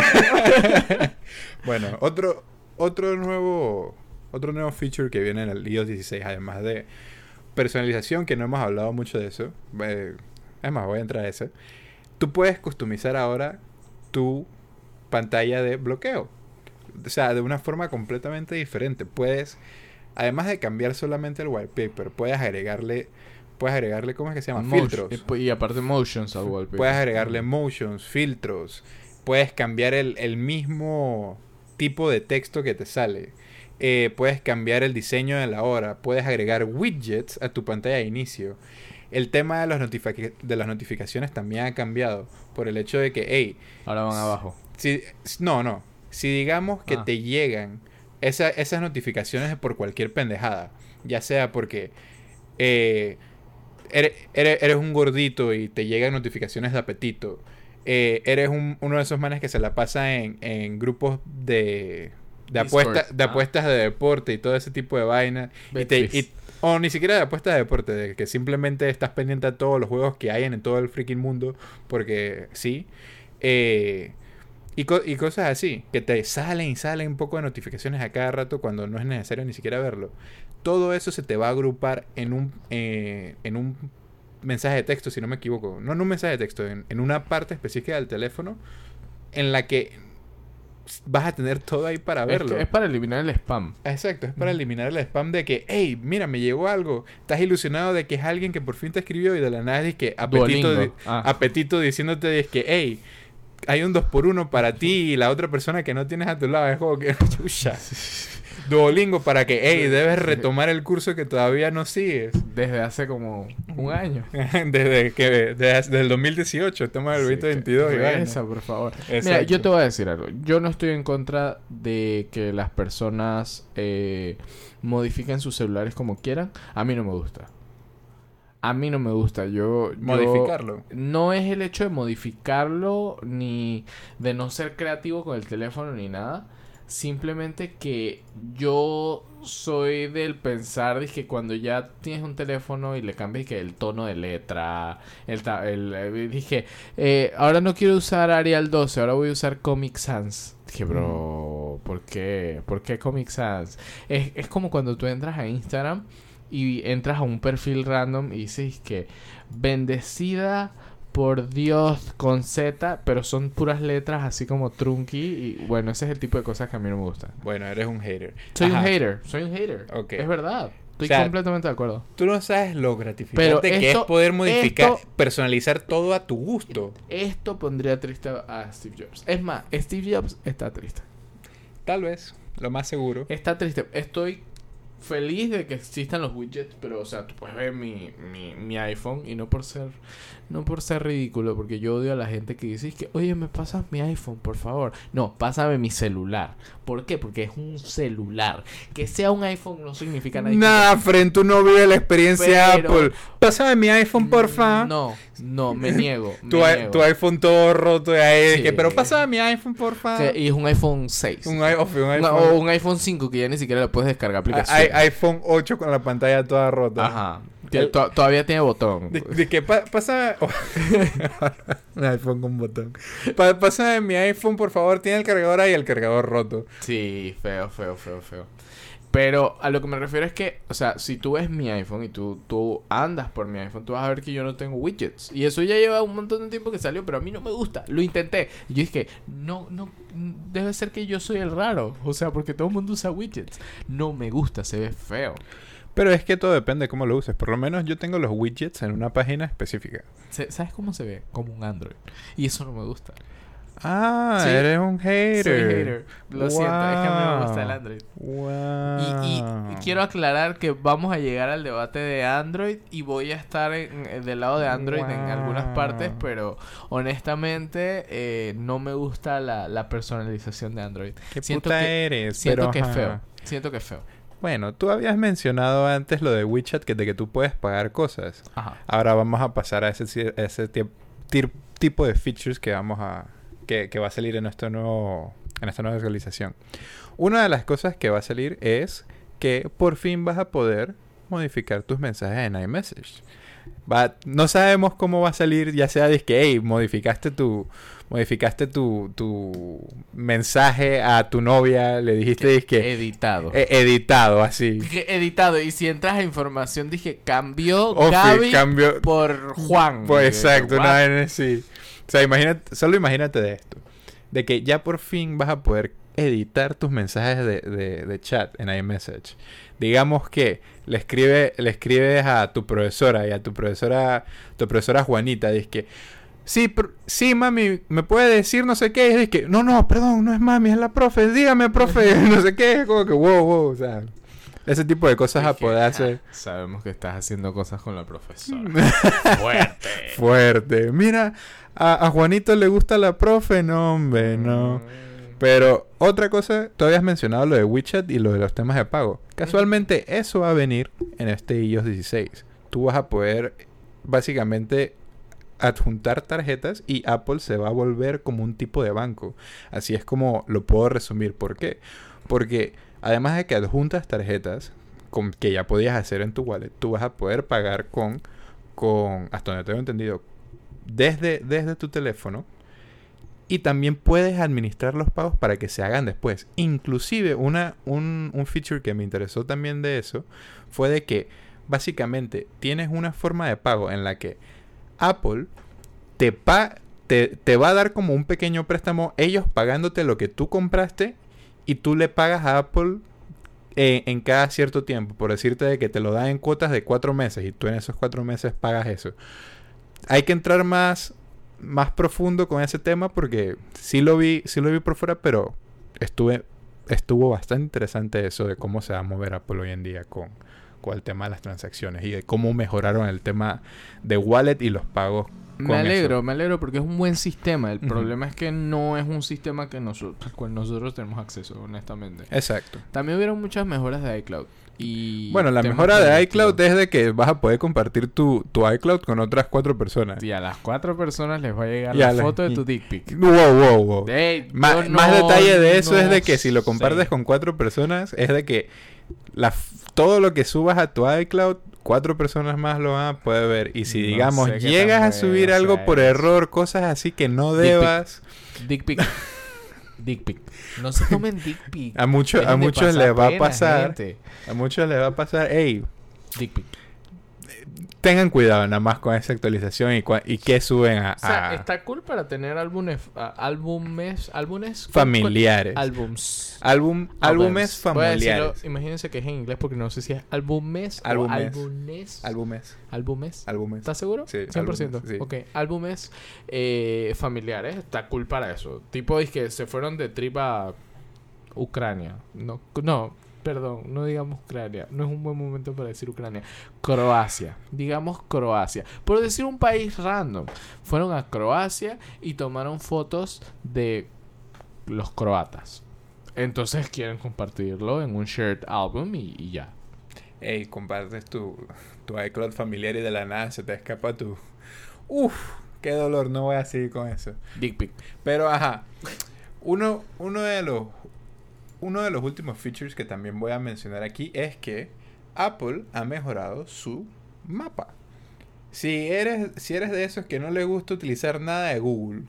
bueno, otro, otro nuevo... Otro nuevo feature que viene en el iOS 16, además de personalización, que no hemos hablado mucho de eso. eh, es más, voy a entrar a eso. Tú puedes customizar ahora tu pantalla de bloqueo. O sea, de una forma completamente diferente. Puedes, además de cambiar solamente el wallpaper, puedes agregarle, puedes agregarle, ¿cómo es que se llama? Motion- Filtros. Y, aparte motions al wallpaper. Puedes agregarle motions, filtros. Puedes cambiar el, el mismo tipo de texto que te sale. Eh, puedes cambiar el diseño de la hora. Puedes agregar widgets a tu pantalla de inicio. El tema de, los de las notificaciones también ha cambiado. Por el hecho de que, hey, Ahora van abajo. si, no, no. Si digamos que Ah. te llegan esa- esas notificaciones por cualquier pendejada, ya sea porque eh, eres, eres- un gordito y te llegan notificaciones de apetito, eh, eres un- uno de esos manes que se la pasa en, en grupos de, de, apuesta- de Ah. apuestas de deporte y todo ese tipo de vaina, y te- y- o ni siquiera de apuestas de deporte, de que simplemente estás pendiente a todos los juegos que hay en todo el freaking mundo, porque sí. Eh, y, co- y cosas así, que te salen y salen un poco de notificaciones a cada rato cuando no es necesario ni siquiera verlo. Todo eso se te va a agrupar en un, eh, en un mensaje de texto, si no me equivoco. No en un mensaje de texto, en, en una parte específica del teléfono en la que vas a tener todo ahí para Es, verlo. que es para eliminar el spam. Exacto, es para eliminar el spam de que, hey, mira, me llegó algo. Estás ilusionado de que es alguien que por fin te escribió y de la nada es que apetito, di- Ah. apetito diciéndote es que, hey, hay un 2 por 1 para ti y la otra persona que no tienes a tu lado. Es como que, chucha. Duolingo para que, hey, debes retomar el curso que todavía no sigues. Desde hace como un año. desde que desde, desde el 2018, estamos en el Sí, 2022. y que- vaina. regresa, por favor. Mira, Exacto. yo te voy a decir algo. Yo no estoy en contra de que las personas eh, modifiquen sus celulares como quieran. A mí no me gusta. A mí no me gusta. Yo, yo- Modificarlo. no es el hecho de modificarlo ni de no ser creativo con el teléfono ni nada. Simplemente que yo soy del pensar de que cuando ya tienes un teléfono y le cambias que el tono de letra, el, el- eh, dije, eh, ahora no quiero usar Arial 12, ahora voy a usar Comic Sans. Dije, bro, ¿por qué? ¿Por qué Comic Sans? Es, es como cuando tú entras a Instagram y entras a un perfil random y dices que bendecida por Dios con Z, pero son puras letras así como trunky y bueno, ese es el tipo de cosas que a mí no me gustan. Bueno, eres un hater. Soy Ajá. un hater, soy un hater. Ok. Es verdad. Estoy O sea, completamente de acuerdo. Tú no sabes lo gratificante Pero que es poder modificar, esto- personalizar todo a tu gusto. Esto pondría triste a Steve Jobs. Es más, Steve Jobs está triste. Tal vez, lo más seguro. Está triste. Estoy feliz de que existan los widgets, pero o sea, tú puedes ver mi, mi, mi iPhone y no por ser no por ser ridículo, porque yo odio a la gente que dice que, "Oye, me pasas mi iPhone, por favor." No, pásame mi celular. ¿Por qué? Porque es un celular. Que sea un iPhone no significa nada. Nada, Fren, tú no vives la experiencia Pero- Apple. Pásame mi iPhone, porfa. No, no, me niego. me Tu, niego. tu iPhone todo roto de ahí. Sí. que, pero pásame mi iPhone, porfa. O sea, y es un iPhone 6. un, un iPhone, o un iPhone 5 que ya ni siquiera le puedes descargar aplicación. i- iPhone 8 con la pantalla toda rota. Ajá. Que El- to- todavía tiene botón. De, de que pa- pasa. oh. un iPhone con botón. Pa- pásame mi iPhone, por favor. Tiene el cargador ahí, el cargador roto. Sí, feo, feo, feo, feo. Pero a lo que me refiero es que, o sea, si tú ves mi iPhone y tú, tú andas por mi iPhone, tú vas a ver que yo no tengo widgets. Y eso ya lleva un montón de tiempo que salió, pero a mí no me gusta. Lo intenté. Y yo dije, no, no, debe ser que yo soy el raro. O sea, porque todo el mundo usa widgets. No me gusta, se ve feo. Pero es que todo depende de cómo lo uses. Por lo menos yo tengo los widgets en una página específica. ¿Sabes cómo se ve? Como un Android. Y eso no me gusta. Ah, Sí. eres un hater. Soy hater. Lo siento, es que a mí me gusta el. Android. Wow. Y, y quiero aclarar que vamos a llegar al debate de Android y voy a estar en- en- del lado de Android en algunas partes, pero honestamente eh, no me gusta la, la personalización de Android. ¿Qué siento puta que- eres? Siento Pero, que es feo. Siento que es feo. Bueno, tú habías mencionado antes lo de WeChat, que de que tú puedes pagar cosas. Ajá. Ahora vamos a pasar a ese, a tipo de features que vamos a que, que va a salir en nuestro nuevo en esta nueva actualización. Una de las cosas que va a salir es que por fin vas a poder modificar tus mensajes en iMessage. Va, no sabemos cómo va a salir, ya sea de que, hey, modificaste tu modificaste tu, tu mensaje a tu novia, le dijiste que Editado. editado así. Editado. Y si entras a información, dije cambió Ofi, Gaby cambio, por Juan. Pues exacto, una vaina así. O sea, imagínate, solo imagínate de esto. De que ya por fin vas a poder editar tus mensajes de, de- de chat en iMessage. Digamos que le, escribe, le escribes a tu profesora y a tu profesora, tu profesora Juanita, dices que, sí, sí, mami, me puede decir no sé qué. Y es que, no, no, perdón, no es mami, es la profe, dígame, profe, no sé qué. Como que, wow, wow, o sea, ese tipo de cosas a Dije, poder "Ah, hacer. Sabemos que estás haciendo cosas con la profesora. Fuerte. Fuerte. Mira, a, a Juanito le gusta la profe, no, hombre, no. Pero otra cosa, tú habías mencionado lo de WeChat y lo de los temas de pago. Casualmente, eso va a venir en este iOS 16. Tú vas a poder, básicamente, adjuntar tarjetas y Apple se va a volver como un tipo de banco. Así es como lo puedo resumir. ¿Por qué? Porque además de que adjuntas tarjetas, con, que ya podías hacer en tu wallet, tú vas a poder pagar con, con hasta donde tengo entendido, desde, desde tu teléfono. Y también puedes administrar los pagos para que se hagan después. Inclusive una, un, un feature que me interesó también de eso fue de que básicamente tienes una forma de pago en la que Apple te, pa te, te va a dar como un pequeño préstamo, ellos pagándote lo que tú compraste y tú le pagas a Apple en cada cierto tiempo. Por decirte de que te lo dan en cuotas de cuatro meses y tú en esos cuatro meses pagas eso. Hay que entrar más, más profundo con ese tema porque sí lo vi, sí lo vi por fuera, pero estuve, estuvo bastante interesante eso de cómo se va a mover Apple hoy en día con, con el tema de las transacciones y de cómo mejoraron el tema de wallet y los pagos. Me alegro, eso. me alegro porque es un buen sistema. El problema problema es que no es un sistema que nosotros, al cual nosotros tenemos acceso, honestamente. Exacto. También hubieron muchas mejoras de iCloud. Y Bueno, la mejora de iCloud es de que vas a poder compartir tu, tu iCloud con otras cuatro personas. Y a las cuatro personas les va a llegar la la- foto de tu dick pic. Wow, wow, wow. Ma- más detalle de eso es de que si lo sé. compartes con cuatro personas, es de que la, todo lo que subas a tu iCloud, cuatro personas más lo van a poder ver. Y si No digamos llegas a subir algo por error, cosas así que no debas, Dick pic. dick pic. No se tomen dick pic. a, mucho, a muchos les va a pasar, gente. a muchos les va a pasar, hey, Dick pic. Tengan cuidado nada más con esa actualización y, y qué suben a, O sea, está cool para tener álbumes, álbumes, álbumes familiares. álbums. Álbum, álbumes decirlo, familiares. imagínense que es en inglés porque no sé si es Álbumes. álbumes. Álbumes. Álbumes. Álbumes. ¿Estás seguro? Sí, 100%. álbumes, sí. Ok, álbumes eh, familiares. Está cool para eso. Tipo, es que se fueron de trip a Ucrania. No, no, perdón, no digamos Ucrania. No es un buen momento para decir Ucrania. Croacia. Digamos Croacia. Por decir un país random. Fueron a Croacia y tomaron fotos de los croatas. Entonces quieren compartirlo en un shared album y, y ya. Ey, compartes tu, tu iCloud familiar y de la nada se te escapa tu... Uf, qué dolor, no voy a seguir con eso. Dick pic. Pero ajá, uno, uno, de los, uno de los últimos features que también voy a mencionar aquí es que Apple ha mejorado su mapa. Si eres, si eres de esos que no le gusta utilizar nada de Google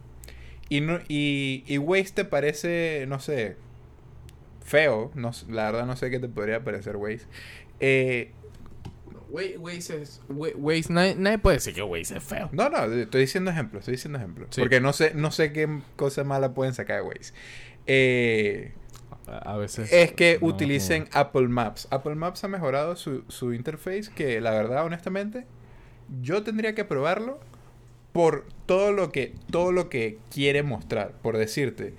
y, no, y, y Waze te parece, no sé, feo, no, la verdad no sé qué te podría parecer Waze. Eh, Wa- Waze es. Wa- Waze, nadie, nadie puede decir que Waze es feo. No, no, estoy diciendo ejemplos, estoy diciendo ejemplos. Sí. Porque no sé, no sé qué cosa mala pueden sacar de Waze. Eh, A a veces. es que no, utilicen Apple Maps. Apple Maps ha mejorado su, su interface que la verdad, honestamente, yo tendría que probarlo por todo lo que todo lo que quiere mostrar, por decirte,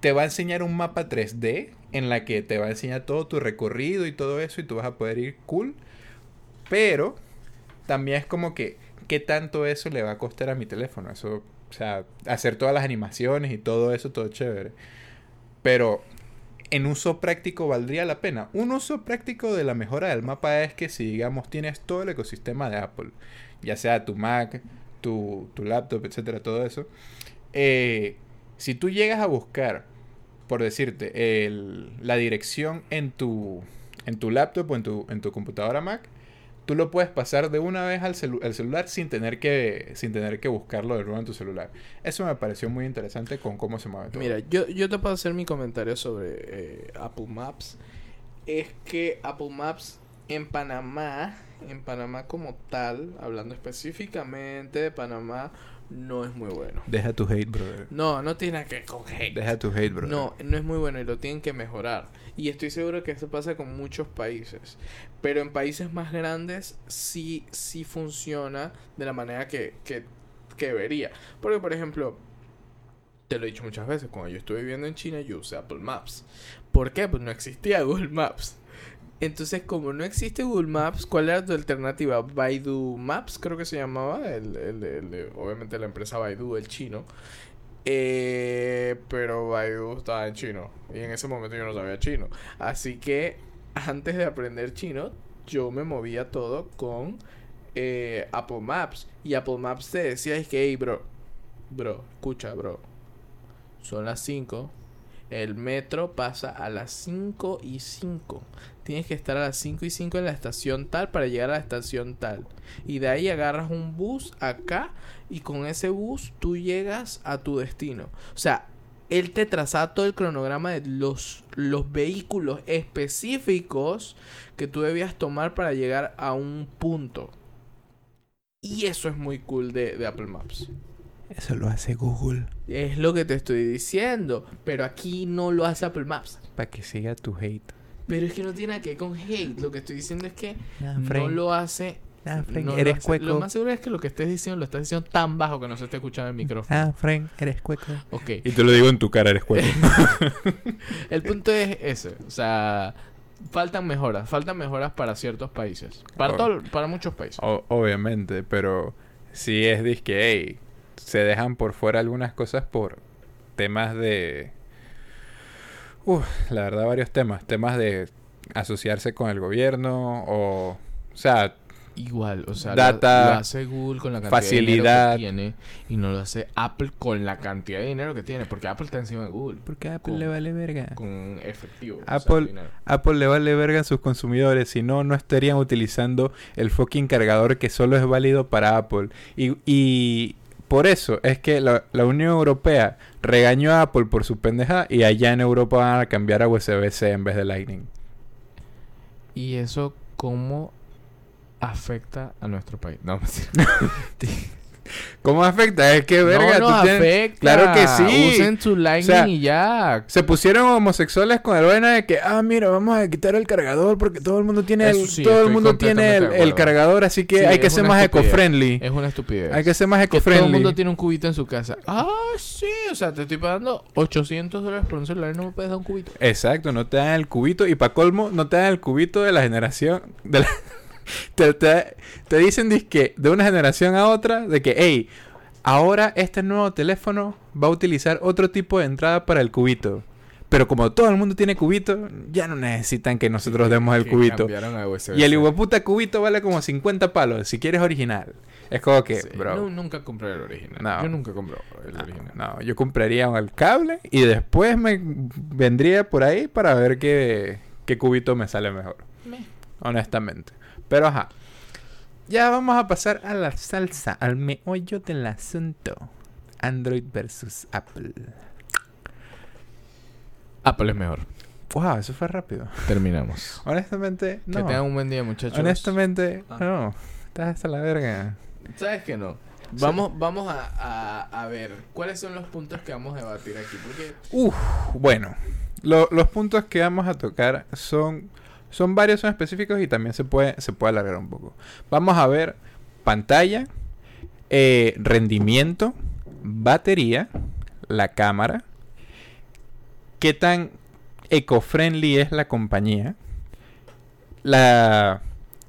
te va a enseñar un mapa 3D en la que te va a enseñar todo tu recorrido y todo eso y tú vas a poder ir cool, pero también es como que qué tanto eso le va a costar a mi teléfono, eso, o sea, hacer todas las animaciones y todo eso todo chévere. Pero en uso práctico valdría la pena. Un uso práctico de la mejora del mapa es que si digamos tienes todo el ecosistema de Apple, ya sea tu Mac, tu, tu laptop, etcétera, todo eso, eh, si tú llegas a buscar, por decirte, el, la dirección en tu, en tu laptop o en tu, en tu computadora Mac, tú lo puedes pasar de una vez al, celular sin tener, que, sin tener que buscarlo de nuevo en tu celular. Eso me pareció muy interesante con cómo se mueve todo. Mira, yo, yo te puedo hacer mi comentario sobre eh, Apple Maps. Es que Apple Maps en Panamá, en Panamá como tal, hablando específicamente de Panamá, no es muy bueno. Deja tu hate, brother. No, no tiene que ver con hate. Deja tu hate, brother. No, no es muy bueno y lo tienen que mejorar. Y estoy seguro que esto pasa con muchos países. Pero en países más grandes sí, sí funciona de la manera que, que, que debería. Porque, por ejemplo, te lo he dicho muchas veces, cuando yo estuve viviendo en China yo usé Apple Maps. ¿Por qué? Pues no existía Google Maps. Entonces, como no existe Google Maps, ¿cuál era tu alternativa? Baidu Maps, creo que se llamaba, obviamente la empresa Baidu, el chino. Eh, pero Baidu estaba en chino. Y en ese momento yo no sabía chino. Así que antes de aprender chino, yo me movía todo con eh, Apple Maps. Y Apple Maps te decía, es que, hey, bro, bro, escucha, bro. Son las 5. El metro pasa a las 5 y 5. Tienes que estar a las 5 y 5 en la estación tal para llegar a la estación tal. Y de ahí agarras un bus acá y con ese bus tú llegas a tu destino. O sea, él te trazaba todo el cronograma de los, los vehículos específicos que tú debías tomar para llegar a un punto. Y eso es muy cool de, de Apple Maps. Eso lo hace Google. Es lo que te estoy diciendo. Pero aquí no lo hace Apple Maps. Para que siga tu hate. Pero es que no tiene nada que ver con hate. Lo que estoy diciendo es que no lo hace. Ah, Frank, eres cueco. Lo más seguro es que lo que estés diciendo lo estás diciendo tan bajo que no se esté escuchando el micrófono. Ah, Frank, eres cueco. Ok. Y te lo digo en tu cara, eres cueco. el punto es ese. O sea, faltan mejoras. Faltan mejoras para ciertos países. Para, todo, para muchos países. obviamente, pero si es disque, hey, se dejan por fuera algunas cosas por temas de... Uf, la verdad varios temas. Temas de asociarse con el gobierno o... O sea, igual, o sea, data, lo, hace Google con la cantidad facilidad. de dinero que tiene y no lo hace Apple con la cantidad de dinero que tiene, porque Apple está encima de Google. Porque Apple le vale verga. Con efectivo. Apple, Apple le vale verga a sus consumidores, si no, no estarían utilizando el fucking cargador que solo es válido para Apple. Y, y por eso es que la, Unión Europea regañó a Apple por su pendeja y allá en Europa van a cambiar a USB-C en vez de Lightning. ¿Y eso cómo afecta a nuestro país? No, ¿Cómo afecta? Es que verga, no afecta. Claro que sí. Usen su Lightning y ya. Se pusieron homosexuales con el vaina de que, ah, mira, vamos a quitar el cargador porque todo el mundo tiene el, todo el mundo tiene el, cargador, así que hay que ser más eco-friendly. Es una estupidez. Hay que ser más eco-friendly. Todo el mundo tiene un cubito en su casa. Ah, sí, o sea, te estoy pagando 800 dólares por un celular y no me puedes dar un cubito. Exacto, no te dan el cubito y para colmo no te dan el cubito de la generación de la te, te, dicen que de una generación a otra de que, hey, ahora este nuevo teléfono va a utilizar otro tipo de entrada para el cubito. Pero como todo el mundo tiene cubito, ya no necesitan que nosotros demos el cubito. Y el puta cubito vale como 50 palos, si quieres original. Es como que, bro. nunca compré el original. yo nunca compré el original. No, yo compraría el cable y después me vendría por ahí para ver qué, qué cubito me sale mejor. Honestamente. Pero ajá. Ya vamos a pasar a la salsa, al meollo del asunto. Android versus Apple. Apple es mejor. Wow, eso fue rápido. Terminamos. Honestamente, no. Que tengan un buen día, muchachos. Honestamente, ah. no. Estás hasta la verga. ¿Sabes que no? Vamos, vamos a, a, ver cuáles son los puntos que vamos a debatir aquí. Porque... Uf, bueno. los puntos que vamos a tocar son son varios, son específicos y también se puede, se puede alargar un poco. Vamos a ver pantalla, eh, rendimiento, batería, la cámara, qué tan eco-friendly es la compañía, la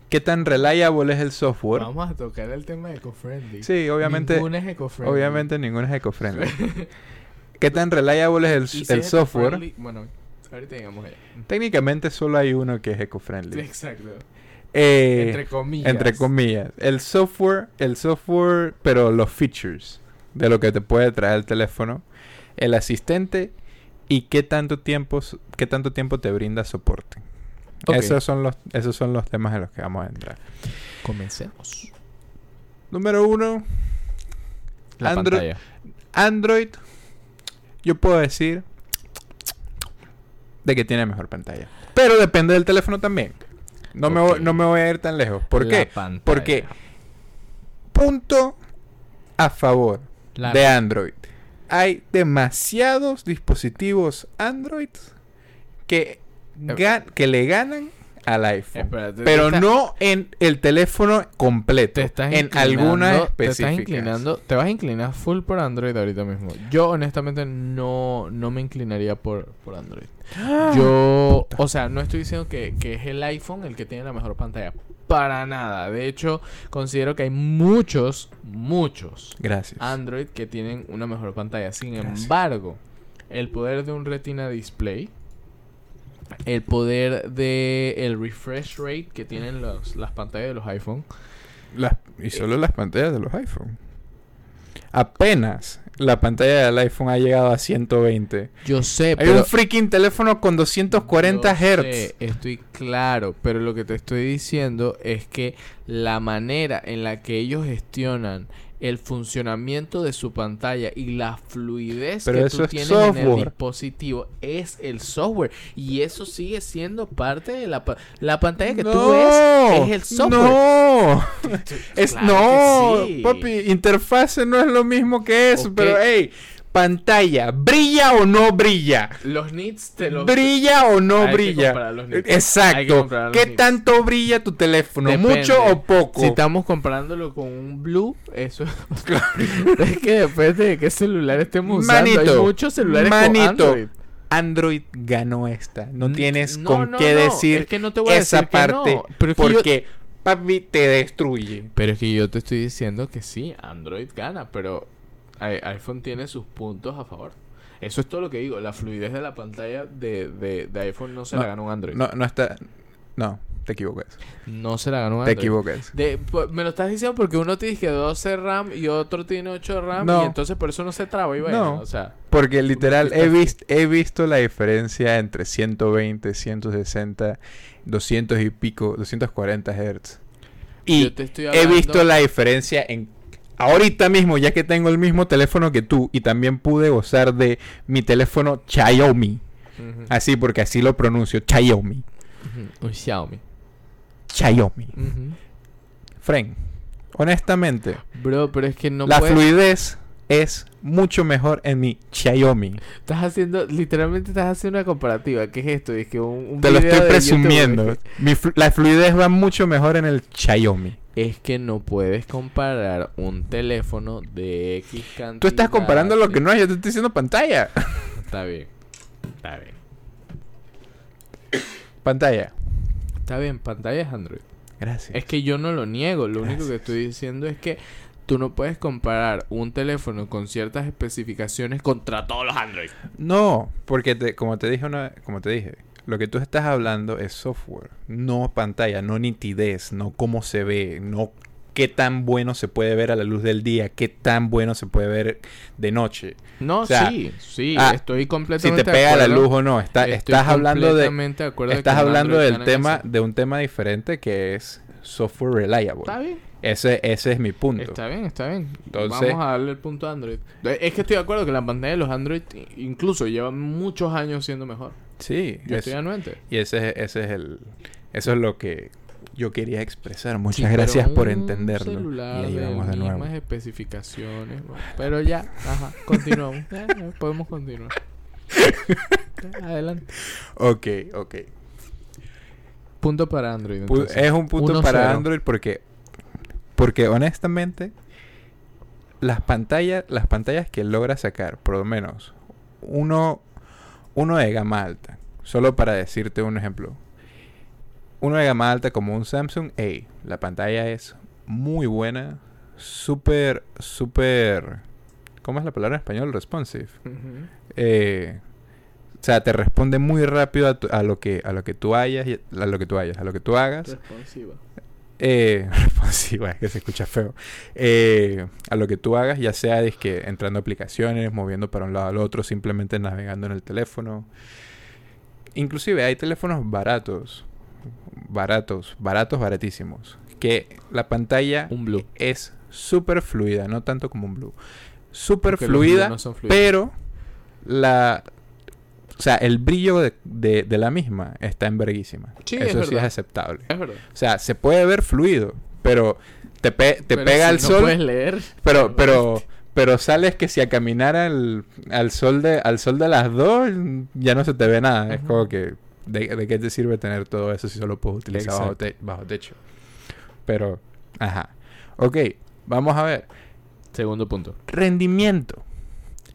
qué tan reliable es el software. Vamos a tocar el tema de eco-friendly. Sí, obviamente. Ninguna es eco-friendly. Obviamente ninguno es eco-friendly. ¿Qué tan reliable es el, el software? Bueno, ahorita llegamos allá. Técnicamente solo hay uno que es eco-friendly. Exacto. Eh, entre comillas. entre comillas. El software, el software, pero los features de lo que te puede traer el teléfono, el asistente y qué tanto tiempo, qué tanto tiempo te brinda soporte. Esos son los, esos son los temas en los que vamos a entrar. Comencemos. Número uno, La Android- pantalla. Android. Yo puedo decir de que tiene mejor pantalla. Pero depende del teléfono también. No, me, voy, no me voy a ir tan lejos. ¿Por La qué? pantalla. Porque punto a favor La- de Android. Hay demasiados dispositivos Android que, gan- que le ganan al iPhone. Espérate, pero no en el teléfono completo. te estás en inclinando- algunas te estás inclinando te vas a inclinar full por Android ahorita mismo yo honestamente no no me inclinaría por, por Android yo o sea no estoy diciendo que, que es el iPhone el que tiene la mejor pantalla para nada de hecho considero que hay muchos muchos Gracias. Android que tienen una mejor pantalla sin Gracias. embargo el poder de un Retina display el poder de el refresh rate que tienen los, las pantallas de los iPhone Las- y solo las pantallas de los iPhone. Apenas la pantalla del iPhone ha llegado a 120. Yo sé, Hay pero... un freaking teléfono con 240 Yo Hz. sé, estoy claro, pero lo que te estoy diciendo es que la manera en la que ellos gestionan el funcionamiento de su pantalla y la fluidez Pero que tú es tienes en el dispositivo es el software. Y eso sigue siendo parte de la pa- la pantalla que tú No, ves es el software. No, es Claro no, sí. papi, interfase no es lo mismo que eso, pero hey, pantalla, ¿brilla o no brilla? Los nits te los ¿Brilla o no Hay brilla? comparar los nits. Hay que Exacto. los ¿Qué nits. tanto brilla tu teléfono? Depende. ¿Mucho o poco? Si estamos comparándolo con un Blue, eso es que depende de qué celular estemos usando. Hay Manito, muchos celulares manito, con Android. Android ganó esta. No tienes no, con no, qué no, decir es que no te voy a esa decir parte pero yo- porque papi te destruye. Pero es que yo te estoy diciendo que sí, Android gana, pero iPhone tiene sus puntos a favor. Eso es todo lo que digo. La fluidez de la pantalla de, de, de iPhone no se No, la ganó un Android. No, no está. No, te equivocas. No se la ganó un Te Android. equivocas. De, me lo estás diciendo porque uno tiene que 12 RAM y otro tiene 8 RAM No. y entonces por eso no se traba y vaina, No. O sea, Porque literal he, visto he visto la diferencia entre 120, 160, 200 y pico, 240 Hz. Y yo te estoy he visto la diferencia en ahorita mismo, ya que tengo el mismo teléfono que tú y también pude gozar de mi teléfono Xiaomi. Así porque así lo pronuncio, Xiaomi. ujú, Un Xiaomi. Xiaomi. Ujú. Fren, honestamente, Bro, pero es que no la puedes... fluidez es mucho mejor en mi Xiaomi. Estás haciendo... Literalmente estás haciendo una comparativa. ¿Qué es esto? Es que un, un Te lo estoy presumiendo. YouTube, Mi flu- la fluidez va mucho mejor en el Xiaomi. Es que no puedes comparar un teléfono de X cantidad... Tú estás comparando lo que no es, yo te estoy diciendo pantalla. Está bien. Está bien. Pantalla. Está bien, pantalla es Android. Gracias. Es que yo no lo niego, lo único que estoy diciendo es que tú no puedes comparar un teléfono con ciertas especificaciones contra todos los Android. No, porque te, como te dije una, como te dije, lo que tú estás hablando es software, no pantalla, no nitidez, no cómo se ve, no qué tan bueno se puede ver a la luz del día, qué tan bueno se puede ver de noche. No, O sea, sí, sí, ah, estoy Si completamente te de pega la luz o no, está, estás hablando de de estás hablando del tema de un tema diferente que es software reliable. Está bien, Ese ese es mi punto. está bien, está bien. Entonces- Vamos a darle el punto a Android. Es que estoy de acuerdo que la pantalla de los Android incluso llevan muchos años siendo mejor. Sí, Yo es- estoy anuente. y ese es- ese es el eso es lo que yo quería expresar. Muchas Sí, gracias por entenderlo. celular Y ahí vamos de nuevo. mismas especificaciones. Pero ya, ajá, continuamos. Ya, ya, podemos continuar. Ya, Adelante. Ok, ok. Punto para Android. Entonces. es un punto 1-0. para Android porque porque honestamente las pantallas, las pantallas que logra sacar, por lo menos, uno, uno de gama alta, solo para decirte un ejemplo. Uno de gama alta como un Samsung A, la pantalla es muy buena, súper, súper, ¿cómo es la palabra en español? Responsive. Eh, o sea, te responde muy rápido a, tu- a lo que a lo que tú hayas, a lo que tú hayas, a lo que tú hagas. Responsiva. Eh, responsiva, es que se escucha feo. Eh, a lo que tú hagas, ya sea que entrando a aplicaciones, moviendo para un lado al otro, simplemente navegando en el teléfono. Inclusive hay teléfonos baratos, baratos, baratos, baratísimos, que la pantalla Un blue. es súper fluida, no tanto como un blue. Súper fluida, no pero la... O sea, el brillo de, de- de la misma está en verguísima. Sí, es Eso sí es aceptable. Es verdad. O sea, se puede ver fluido, pero te, pe- te Pero pega si el no sol, puedes leer. pero pero pero sales que si a caminar al, al sol de al sol de las dos ya no se te ve nada, es como que de, de qué te sirve tener todo eso si solo puedes utilizar bajo, te- bajo techo. Pero ajá. Ok, vamos a ver. Segundo punto. Rendimiento.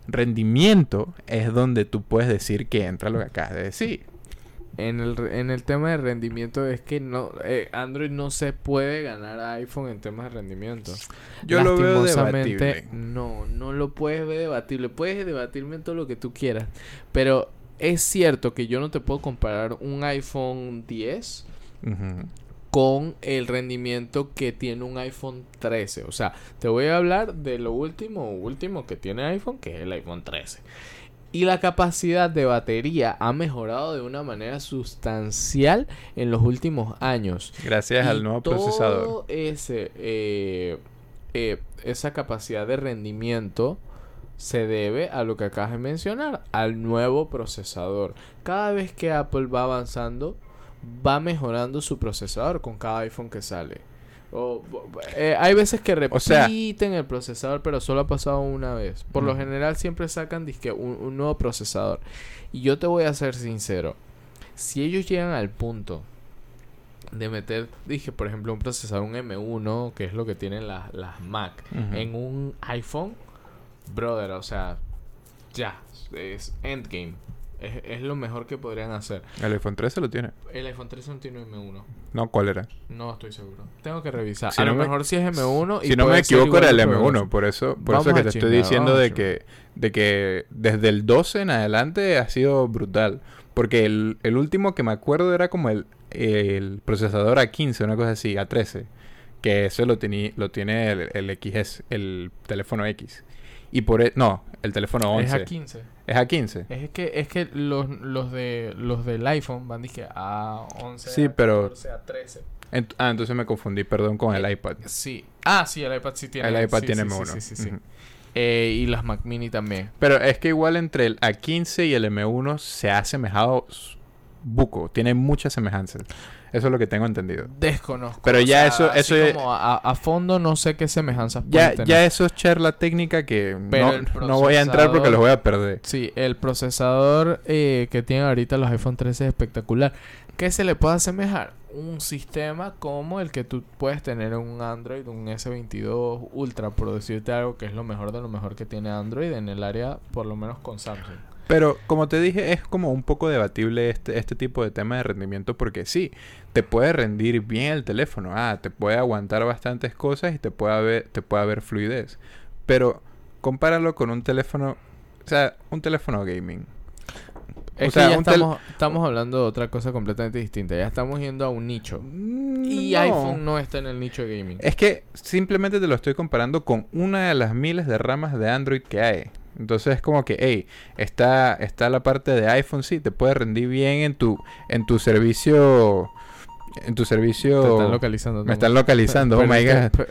Rendimiento es donde tú puedes decir que entra lo que acabas de decir. En el, en el tema de rendimiento es que no eh, Android no se puede ganar a iPhone en temas de rendimiento. Yo lo veo debatible. No, no lo puedes ver debatible. Puedes debatirme en todo lo que tú quieras. Pero es cierto que yo no te puedo comparar un iPhone 10 Ujú. Con el rendimiento que tiene un iPhone 13. O sea, te voy a hablar de lo último, último que tiene iPhone, que es el iPhone 13. Y la capacidad de batería ha mejorado de una manera sustancial en los últimos años. Gracias Y al nuevo todo procesador. Ese, eh, eh, esa capacidad de rendimiento se debe a lo que acabas de mencionar, al nuevo procesador. Cada vez que Apple va avanzando, va mejorando su procesador con cada iPhone que sale. O, eh, hay veces que O sea- repiten el procesador, pero solo ha pasado una vez. Por lo general siempre sacan dizque, un, un nuevo procesador. Y yo te voy a ser sincero. Si ellos llegan al punto de meter, dije, por ejemplo, un procesador, un M1, que es lo que tienen las, las Mac, en un iPhone, brother, o sea, ya, es endgame. Es, es lo mejor que podrían hacer. El iPhone 13 lo tiene. El iPhone 13 no tiene M1. No, ¿cuál era? No estoy seguro. Tengo que revisar. Si a no lo me- mejor sí es M1 y si no me equivoco era el de M1, poderoso. por eso, por Vamos eso que te estoy diciendo de que, de que desde el 12 en adelante ha sido brutal. Porque el, el último que me acuerdo era como el, el procesador A15, una cosa así, A13. Que ese lo, teni- lo tiene el, el XS, el teléfono X. Y por e- no, el teléfono 11. Es a 15. Es A15. Es que, es que los, los, de, los del iPhone van dije a 11, Sí, a pero- 14, a 13. Ent- ah, entonces me confundí, perdón, con el Eh, iPad. Sí. Ah, sí, el iPad sí tiene. el iPad sí, tiene sí, M1. Sí, sí, sí, sí. Ujú. Eh, y las Mac Mini también. Pero es que igual entre el A15 y el M1 se ha asemejado buco. Tiene muchas semejanzas. Eso es lo que tengo entendido. Desconozco. Pero o ya sea, eso- eso como a, a fondo no sé qué semejanzas Ya, tener. ya eso es charla técnica que Pero no, no voy a entrar porque los voy a perder. Sí, el procesador eh, que tienen ahorita los iPhone 13 es espectacular. ¿Qué se le puede asemejar? Un sistema como el que tú puedes tener en un Android, un S22 Ultra, por decirte algo que es lo mejor de lo mejor que tiene Android en el área, por lo menos con Samsung. Pero como te dije, es como un poco debatible este, este tipo de tema de rendimiento porque sí, te puede rendir bien el teléfono. Ah, te puede aguantar bastantes cosas y te puede haber, te puede haber fluidez. Pero compáralo con un teléfono, o sea, un teléfono gaming. Es O sea, que ya estamos, estamos hablando de otra cosa completamente distinta. Ya estamos yendo a un nicho. Y No. iPhone no está en el nicho de gaming. Es que simplemente te lo estoy comparando con una de las miles de ramas de Android que hay. Entonces es como que, hey, está, está la parte de iPhone, sí, te puede rendir bien en tu, en tu servicio. En tu servicio. Te están localizando. Me están localizando, oh Pero my god.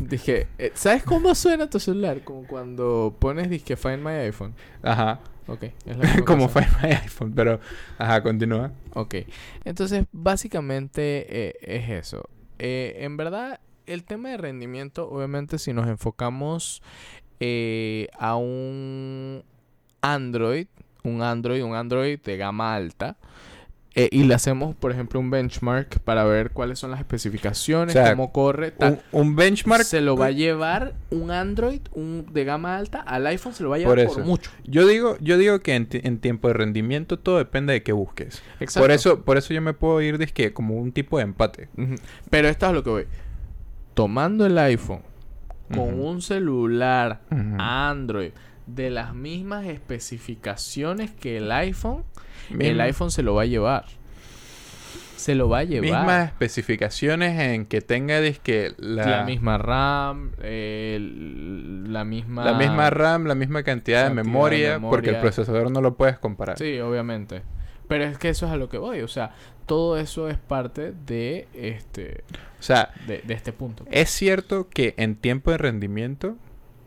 Dije, eh, ¿sabes cómo suena tu celular? Como cuando pones disque Find My iPhone. Ajá. Ok, es la misma como. Find My iPhone, pero. Ajá, continúa. Ok, entonces básicamente eh, es eso. Eh, en verdad, el tema de rendimiento, obviamente si nos enfocamos eh, a un Android, un Android, un Android de gama alta, eh, y le hacemos, por ejemplo, un benchmark para ver cuáles son las especificaciones, O sea, cómo corre, tal. Un, un benchmark. se lo va a llevar un Android un de gama alta al iPhone, se lo va a llevar Por mucho. Yo digo, yo digo que en, ti- en tiempo de rendimiento todo depende de qué busques. Exacto. Por eso, por eso yo me puedo ir que como un tipo de empate. Pero esto es lo que voy. Tomando el iPhone con un celular. Android de las mismas especificaciones que el iPhone, el iPhone se lo va a llevar. Se lo va a llevar. Mismas especificaciones en que tenga disque la, la misma RAM, eh, el- la misma... la misma RAM, la misma cantidad de cantidad de memoria, porque el memoria. procesador no lo puedes comparar. Sí, obviamente. Pero es que eso es a lo que voy. O sea, todo eso es parte de este, O sea, de, de este punto. es cierto que en tiempo de rendimiento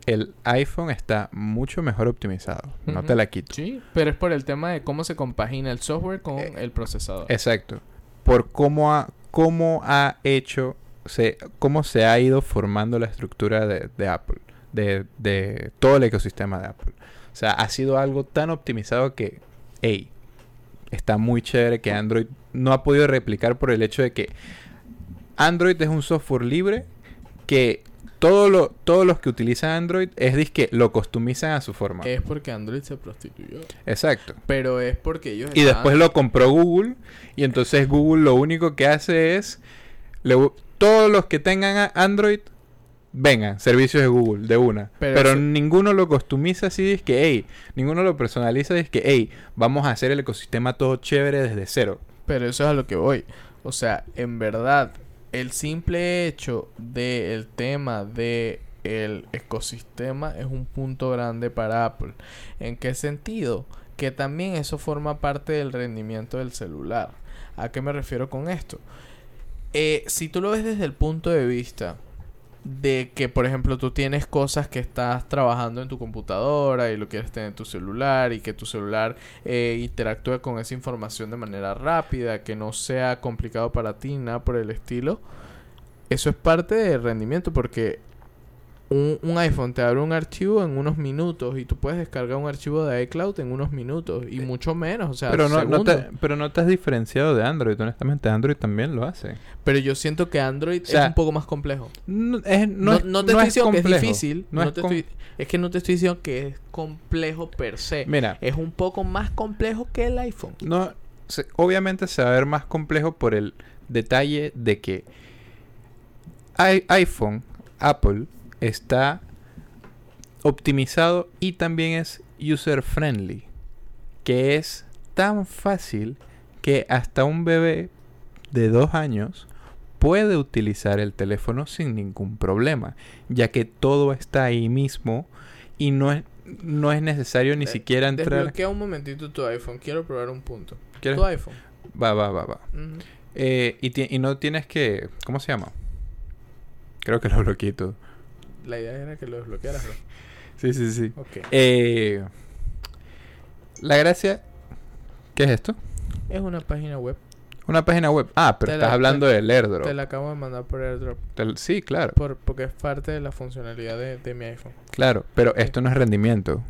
el iPhone está mucho mejor optimizado. No te la quito. Sí, pero es por el tema de cómo se compagina el software con Eh, el procesador. Exacto. Por cómo ha, cómo ha hecho, se, cómo se ha ido formando la estructura de, de Apple, de, de todo el ecosistema de Apple. O sea, ha sido algo tan optimizado que, hey, está muy chévere que Android no ha podido replicar por el hecho de que Android es un software libre que todo lo, todos los que utilizan Android es disque lo customizan a su forma. Es porque Android se prostituyó. Exacto. Pero es porque ellos Y después lo compró Google. Y entonces Google lo único que hace es. le- todos los que tengan Android. Vengan, servicios de Google, de una. Pero Pero, ninguno lo customiza así, es que, hey, ninguno lo personaliza, es que, hey, vamos a hacer el ecosistema todo chévere desde cero. Pero eso es a lo que voy. O sea, en verdad, el simple hecho del tema de el ecosistema es un punto grande para Apple. ¿En qué sentido? Que también eso forma parte del rendimiento del celular. ¿A qué me refiero con esto? Eh, si tú lo ves desde el punto de vista de que, por ejemplo, tú tienes cosas que estás trabajando en tu computadora y lo quieres tener en tu celular y que tu celular eh, interactúe con esa información de manera rápida, que no sea complicado para ti, nada por el estilo. Eso es parte del rendimiento porque un, un iPhone te abre un archivo en unos minutos y tú puedes descargar un archivo de iCloud en unos minutos y mucho menos, o sea, pero, no, no te, pero no te has diferenciado de Android, honestamente. Android también lo hace. Pero yo siento que Android O sea, es un poco más complejo. No, es, no, es- no te estoy es diciendo que es complejo. difícil. No es te estoy- es que no te estoy diciendo que es complejo per se. Mira, Es un poco más complejo que el iPhone. No, se- obviamente se va a ver más complejo por el detalle de que i- iPhone, Apple, está optimizado y también es user friendly. Que es tan fácil que hasta un bebé de dos años puede utilizar el teléfono sin ningún problema, ya que todo está ahí mismo y no es, no es necesario ni Eh, siquiera entrar. Desbloquea un momentito tu iPhone. Quiero probar un punto. ¿Quieres? Tu iPhone. Va, va, va, va. Eh, y, no tienes que... ¿Cómo se llama? Creo que lo bloqueé todo. La idea era que lo desbloquearas, ¿no? Sí, sí, sí. Ok. Eh, la gracia... ¿Qué es esto? Es una página web. Una página web. Ah, pero Te estás la- hablando del airdrop. Te la acabo de mandar por AirDrop. Te- Sí, claro. Por, porque es parte de la funcionalidad de, de mi iPhone. Claro. Pero Sí. esto no es rendimiento.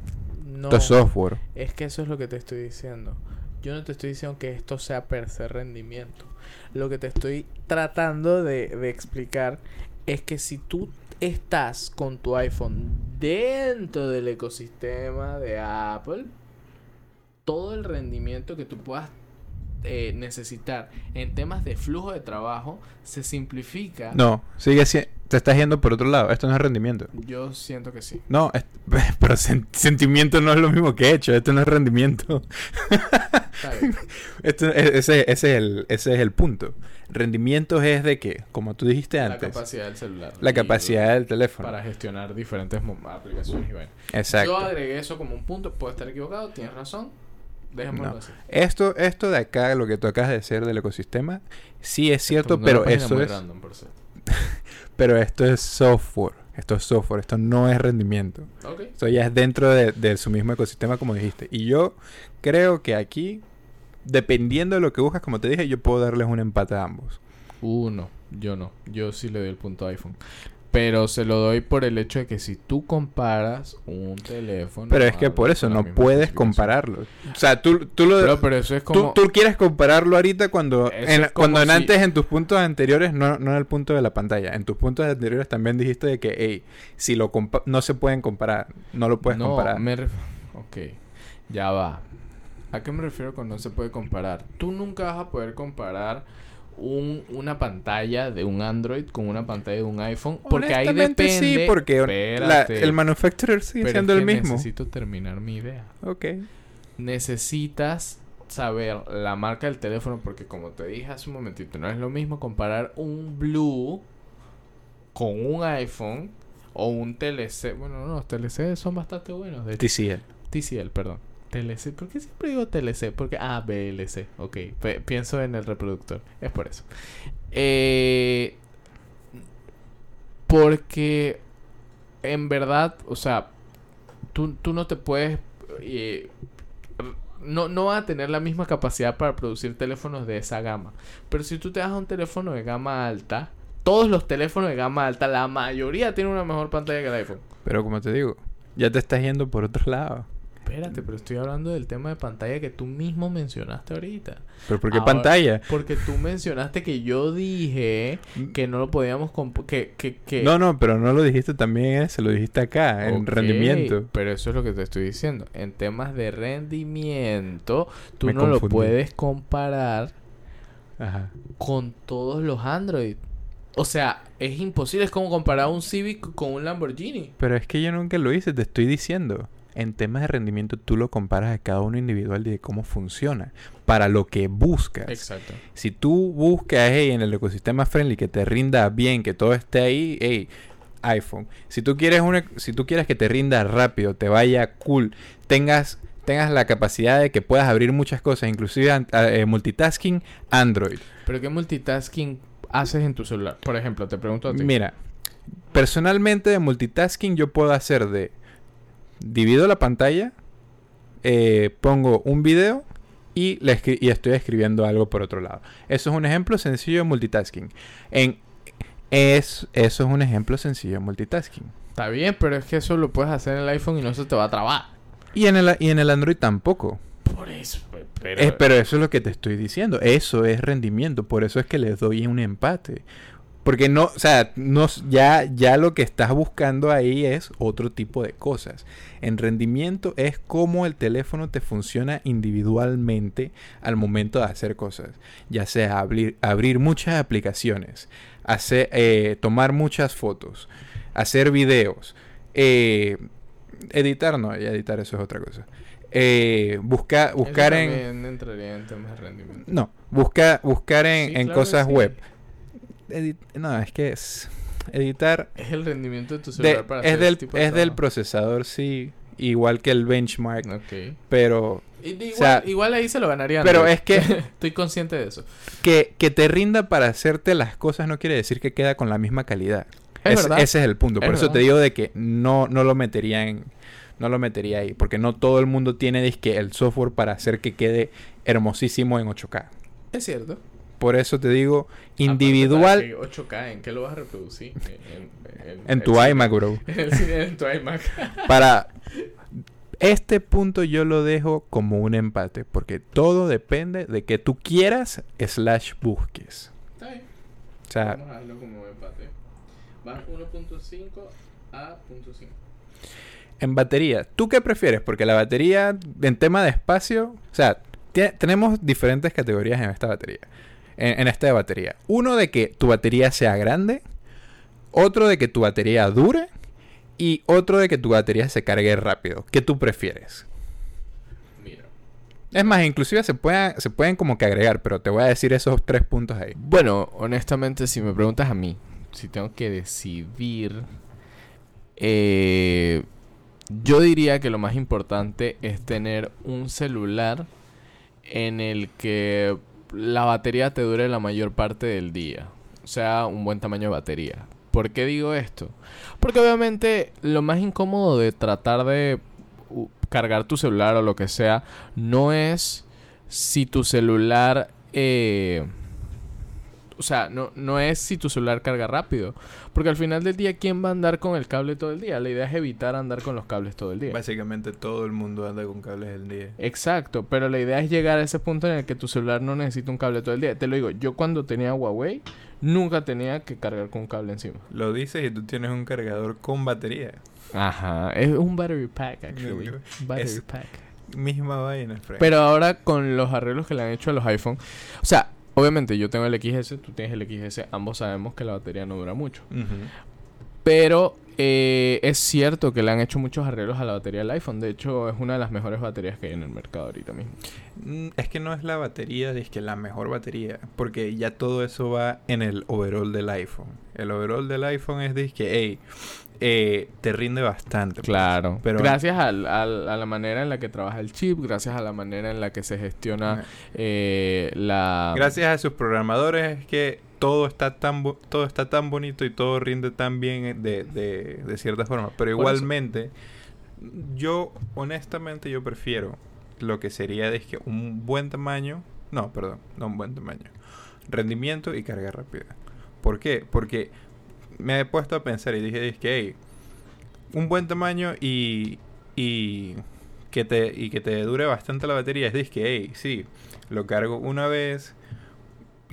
No. Esto es software. Es que eso es lo que te estoy diciendo. Yo no te estoy diciendo que esto sea per se rendimiento. Lo que te estoy tratando de, de explicar es que si tú estás con tu iPhone dentro del ecosistema de Apple, todo el rendimiento que tú puedas eh, necesitar en temas de flujo de trabajo se simplifica. No, sigue siendo... Te estás yendo por otro lado. Esto no es rendimiento. Yo siento que sí. No, es- pero sen- sentimiento no es lo mismo que hecho. Esto no es rendimiento. Esto- e- ese, ese es el, ese es el punto. Rendimientos es de que, como tú dijiste La antes, capacidad del celular. la capacidad del teléfono. para gestionar diferentes aplicaciones y. Exacto. Yo agregué eso como un punto, puedo estar equivocado, tienes razón. No. Esto, esto de acá, lo que tú acabas de decir del ecosistema, sí es cierto, pero eso es, random, por cierto. pero esto es software. Esto es software, esto no es rendimiento. Ok. Esto ya es dentro de, de su mismo ecosistema, como dijiste. Y yo creo que aquí, dependiendo de lo que buscas, como te dije, yo puedo darles un empate a ambos. Uh, no. Yo no. Yo sí le doy el punto a iPhone. Pero se lo doy por el hecho de que si tú comparas un teléfono. Pero es que por eso no puedes compararlo. O sea, tú, tú lo... Pero, pero eso es como. tú quieres compararlo ahorita cuando, en, cuando en si- antes en tus puntos anteriores, no, no en el punto de la pantalla, en tus puntos anteriores también dijiste de que, hey, si lo compa- no se pueden comparar, no lo puedes no, comparar. me ref- Ok, ya va. ¿A qué me refiero con no se puede comparar? Tú nunca vas a poder comparar un- una pantalla de un Android con una pantalla de un iPhone. Porque ahí depende. sí, porque la- Espérate. el manufacturer sigue Pero siendo es el mismo. Necesito terminar mi idea. Ok. necesitas saber la marca del teléfono porque como te dije hace un momentito, no es lo mismo comparar un Blue con un iPhone o un TLC. Bueno, no, los TLC son bastante buenos. De TCL. TCL, perdón. TLC, ¿por qué siempre digo TLC? Porque, ah, BLC, ok. Pienso en el reproductor, es por eso. Eh, porque en verdad, o sea, tú, tú no te puedes... eh, no, no va a tener la misma capacidad para producir teléfonos de esa gama. Pero si tú te das un teléfono de gama alta, todos los teléfonos de gama alta, la mayoría tienen una mejor pantalla que el iPhone. Pero como te digo, ya te estás yendo por otro lado. Espérate, pero estoy hablando del tema de pantalla que tú mismo mencionaste ahorita. ¿Pero por qué Ahora- pantalla? Porque tú mencionaste que yo dije que no lo podíamos que, que, que No, no, pero no lo dijiste también, se lo dijiste acá, en rendimiento. Pero eso es lo que te estoy diciendo. En temas de rendimiento, tú Me no lo puedes comparar Ajá. con todos los Android. O sea, es imposible. Es como comparar un Civic con un Lamborghini. Pero es que yo nunca lo hice, te estoy diciendo. En temas de rendimiento tú lo comparas a cada uno individual y de cómo funciona. Para lo que buscas. Exacto. Si tú buscas hey, en el ecosistema friendly que te rinda bien, que todo esté ahí, hey, iPhone. Si tú quieres una, si tú quieres que te rinda rápido, te vaya cool, tengas tengas la capacidad de que puedas abrir muchas cosas, inclusive eh, multitasking, Android. Pero ¿qué multitasking haces en tu celular? Por ejemplo, te pregunto a ti. Mira, personalmente de multitasking yo puedo hacer de divido la pantalla, eh, pongo un video y, le escri- y estoy escribiendo algo por otro lado. Eso es un ejemplo sencillo de multitasking. En, es, eso es un ejemplo sencillo de multitasking. Está bien, pero es que eso lo puedes hacer en el iPhone y no se te va a trabar. Y en el, y en el Android tampoco. Por eso. Pero, Eh, pero eso es lo que te estoy diciendo. Eso es rendimiento. Por eso es que les doy un empate. Porque no, o sea, no, ya, ya lo que estás buscando ahí es otro tipo de cosas. En rendimiento es cómo el teléfono te funciona individualmente al momento de hacer cosas. Ya sea abrir, abrir muchas aplicaciones, hacer, eh, tomar muchas fotos, hacer videos, eh, editar, no, editar eso es otra cosa. Eh, busca- buscar en... entraría en temas de rendimiento. No, busca, buscar en, Sí, en claro cosas sí. web. Edit- no, es que es editar Es el rendimiento de tu de- celular para hacer es del ese tipo de es del procesador sí, igual que el benchmark, pero igual, sea, igual ahí se lo ganarían. pero es que Estoy consciente de eso. que, que te rinda para hacerte las cosas no quiere decir que queda con la misma calidad. Es. Ese es el punto. Es Por eso te digo de que no, no lo metería en no lo metería ahí, porque no todo el mundo tiene disque el software para hacer que quede hermosísimo en 8K. Es cierto. Por eso te digo individual que 8K, ¿en qué lo vas a reproducir? En, en- en el tu cine. iMac, bro. En el cine, en tu iMac. Para este punto yo lo dejo como un empate, porque todo depende de que tú quieras slash busques. Está bien. O sea, Vamos a darlo como empate. Vas 1.5 a 0.5. en batería, ¿tú qué prefieres? Porque la batería, en tema de espacio, o sea, tenemos diferentes categorías en esta batería. En, en esta de batería. Uno de que tu batería sea grande, otro de que tu batería dure y otro de que tu batería se cargue rápido. ¿Qué tú prefieres? Mira. Es más, inclusive se pueden, se pueden como que agregar, pero te voy a decir esos tres puntos ahí. Bueno, honestamente, si me preguntas a mí, si tengo que decidir, eh, yo diría que lo más importante es tener un celular en el que la batería te dure la mayor parte del día. O sea, un buen tamaño de batería. ¿Por qué digo esto? Porque obviamente lo más incómodo de tratar de cargar tu celular o lo que sea no es si tu celular... eh, o sea, no, no es si tu celular carga rápido. Porque al final del día, ¿quién va a andar con el cable todo el día? La idea es evitar andar con los cables todo el día. Básicamente todo el mundo anda con cables el día. Exacto, pero la idea es llegar a ese punto en el que tu celular no necesita un cable todo el día. Te lo digo, yo cuando tenía Huawei, nunca tenía que cargar con un cable encima. Lo dices y tú tienes un cargador con batería. Ajá, es un battery pack, actually. Battery Es- pack. Misma vaina, Frank. Pero ahora con los arreglos que le han hecho a los iPhone, o sea, obviamente yo tengo el XS, tú tienes el XS, ambos sabemos que la batería no dura mucho. Pero eh, es cierto que le han hecho muchos arreglos a la batería del iPhone. De hecho, es una de las mejores baterías que hay en el mercado ahorita mismo. Mm, Es que no es la batería, es que la mejor batería, porque ya todo eso va en el overall del iPhone. El overall del iPhone es de que, hey, eh, te rinde bastante. pues. Claro. pero- gracias al- al- a la manera en la que trabaja el chip, gracias a la manera en la que se gestiona eh, la... Gracias a sus programadores es que todo está tan todo está tan bonito y todo rinde tan bien eh, de, de, de cierta forma. Pero igualmente, yo honestamente yo prefiero lo que sería de que un buen tamaño, no, perdón, no un buen tamaño, rendimiento y carga rápida. ¿Por qué? Porque me he puesto a pensar y dije, que hey, un buen tamaño y, y que te y que te dure bastante la batería es que hey, sí, lo cargo una vez,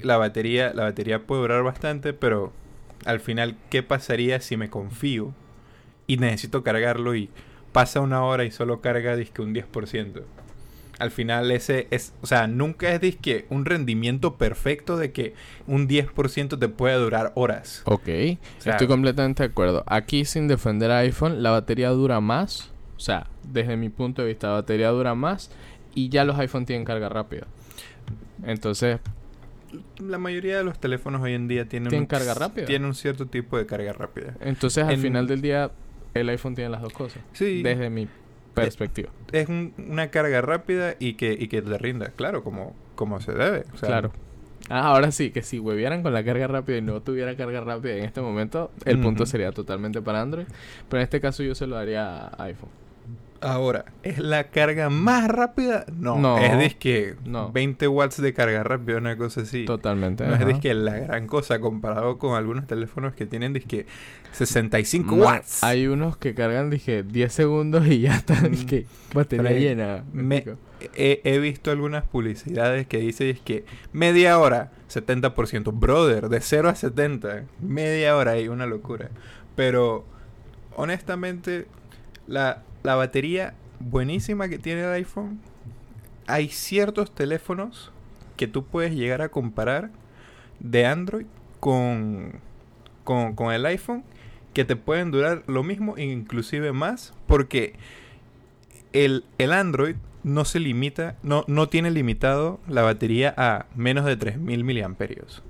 la batería la batería puede durar bastante, pero al final qué pasaría si me confío y necesito cargarlo y pasa una hora y solo carga disque un 10%. Al final ese es, o sea, nunca es disque un rendimiento perfecto de que un 10% te puede durar horas. Ok, sea- estoy completamente de acuerdo. Aquí, sin defender a iPhone, la batería dura más. O sea, desde mi punto de vista, la batería dura más. Y ya los iPhone tienen carga rápida. Entonces, La mayoría de los teléfonos hoy en día tienen, ¿Tienen un- carga rápida? Tienen un cierto tipo de carga rápida. entonces al En- final del día, el iPhone tiene las dos cosas. Sí, Desde mi perspectiva. es un- una carga rápida y que, y que te rinda, claro, como, como se debe. o sea, claro. Ah, ahora sí, que si huevieran con la carga rápida y no tuviera carga rápida en este momento, el punto sería totalmente para Android. Pero en este caso yo se lo daría a iPhone. Ahora, ¿es la carga más rápida? No, No. es disque No. 20 watts de carga rápida, una cosa así. Totalmente. No es ajá. disque la gran cosa comparado con algunos teléfonos que tienen disque 65 Ma- watts. Hay unos que cargan, dije, 10 segundos y ya están, Mm. dije, batería Pero llena. ¿me? He, he visto algunas publicidades que dicen es que media hora, 70%. Brother, de 0 a 70. Media hora y una locura. Pero, honestamente, la, la batería buenísima que tiene el iPhone, hay ciertos teléfonos que tú puedes llegar a comparar de Android con, con, con el iPhone que te pueden durar lo mismo e inclusive más porque el, el Android no se limita, no, no tiene limitado la batería a menos de 3000 miliamperios.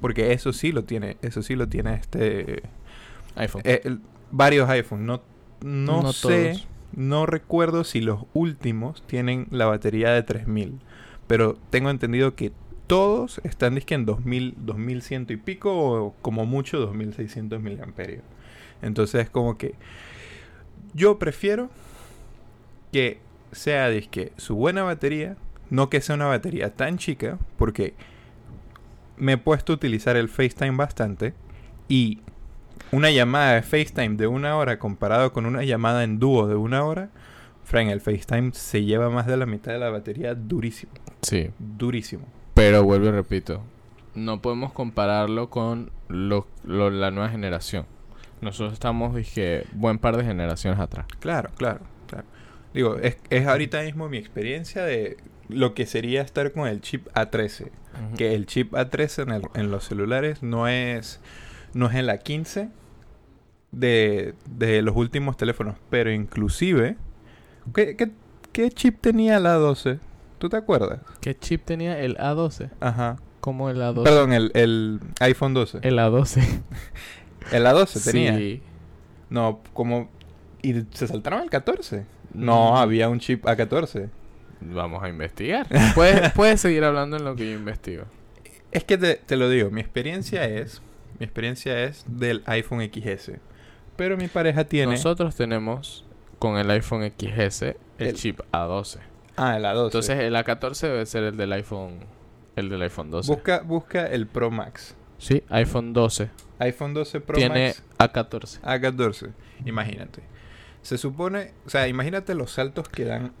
Porque eso sí lo tiene, eso sí lo tiene este iPhone. eh, el- varios iPhones. No, no, No sé, todos. No recuerdo si los últimos tienen la batería de 3000. Pero tengo entendido que todos están disque en 2000, 2100 y pico o como mucho 2600 miliamperios. Entonces como que yo prefiero que sea disque su buena batería, no que sea una batería tan chica, porque me he puesto a utilizar el FaceTime bastante y una llamada de FaceTime de una hora comparado con una llamada en dúo de una hora, Frank, el FaceTime se lleva más de la mitad de la batería durísimo, Sí, durísimo. pero vuelvo y repito. No podemos compararlo con lo, lo- la nueva generación. Nosotros estamos, dije, buen par de generaciones atrás. Claro, claro, claro. Digo, es, es ahorita mismo mi experiencia de lo que sería estar con el chip A13. Que el chip A13 en, el- en los celulares no es, no es en la 15 de, de los últimos teléfonos, pero inclusive... ¿Qué, qué, qué chip tenía la 12? ¿Tú te acuerdas? ¿Qué chip tenía el A12? Ajá. Como el A12. Perdón, el, el iPhone 12. El A12. El A12 tenía. Sí. No, como... ¿Y se saltaron al 14? No, Mm. había un chip A14. Vamos a investigar. Puedes, puedes seguir hablando en lo que yo investigo. Es que te, te lo digo, mi experiencia es... Mi experiencia es del iPhone XS. Pero mi pareja tiene... Nosotros tenemos con el iPhone XS el, El- chip A12. Ah, el A12. Entonces el A14 debe ser el del iPhone el del iPhone 12. busca, busca el Pro Max. Sí, iPhone 12. iPhone 12 Pro Tiene Max A14. A14. Imagínate. Se supone, o sea, imagínate los saltos que dan.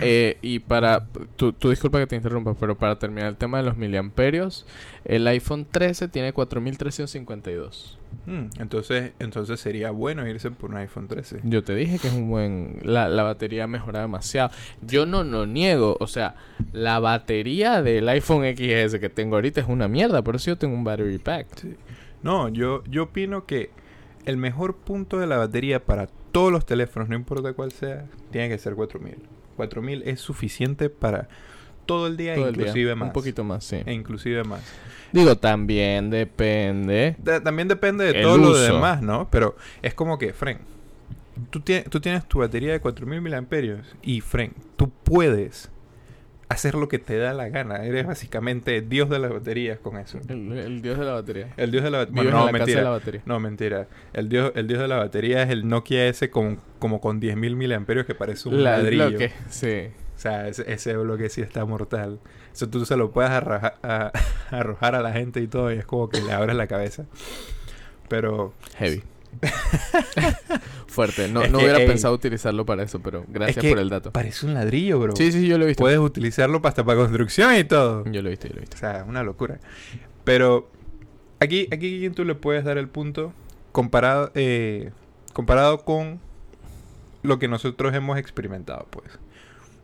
Eh, y para, tú, tú disculpa que te interrumpa, pero para terminar el tema de los miliamperios, el iPhone 13 tiene 4352. Mm, entonces, entonces sería bueno irse por un iPhone 13. Yo te dije que es un buen... La, la batería mejora demasiado. Yo no lo niego. O sea, la batería del iPhone XS que tengo ahorita es una mierda. Por eso yo tengo un battery pack. Sí. No, yo, yo opino que el mejor punto de la batería para todos los teléfonos, no importa cuál sea, tiene que ser 4000. 4000 es suficiente para todo el día, Todo el día. inclusive más. Un poquito más, sí. E inclusive más. Digo, también depende. También depende de todo lo demás, ¿no? Pero es como que, Fren, tú tienes tu batería de 4000 miliamperios y, Fren, tú puedes hacer lo que te da la gana. Eres básicamente dios de las baterías con eso. El, el dios de la batería. El dios de la batería. Vives no, la mentira. de la batería. No, mentira. El dios, el dios de la batería es el Nokia ese con, como con 10.000 miliamperios que parece un La- ladrillo. bloque, sí. O sea, ese, ese bloque sí está mortal. Eso tú se lo puedes arroja- a- arrojar a la gente y todo y es como que le abres la cabeza. Pero Heavy. Fuerte. No, no que, hubiera ey, pensado utilizarlo para eso, pero gracias es que por el dato. parece un ladrillo, bro. Sí, sí, yo lo he visto. Puedes utilizarlo hasta para construcción y todo. Yo lo he visto, yo lo he O visto. sea, una locura. Pero aquí, aquí ¿quién tú le puedes dar el punto comparado, eh, comparado con lo que nosotros hemos experimentado, pues.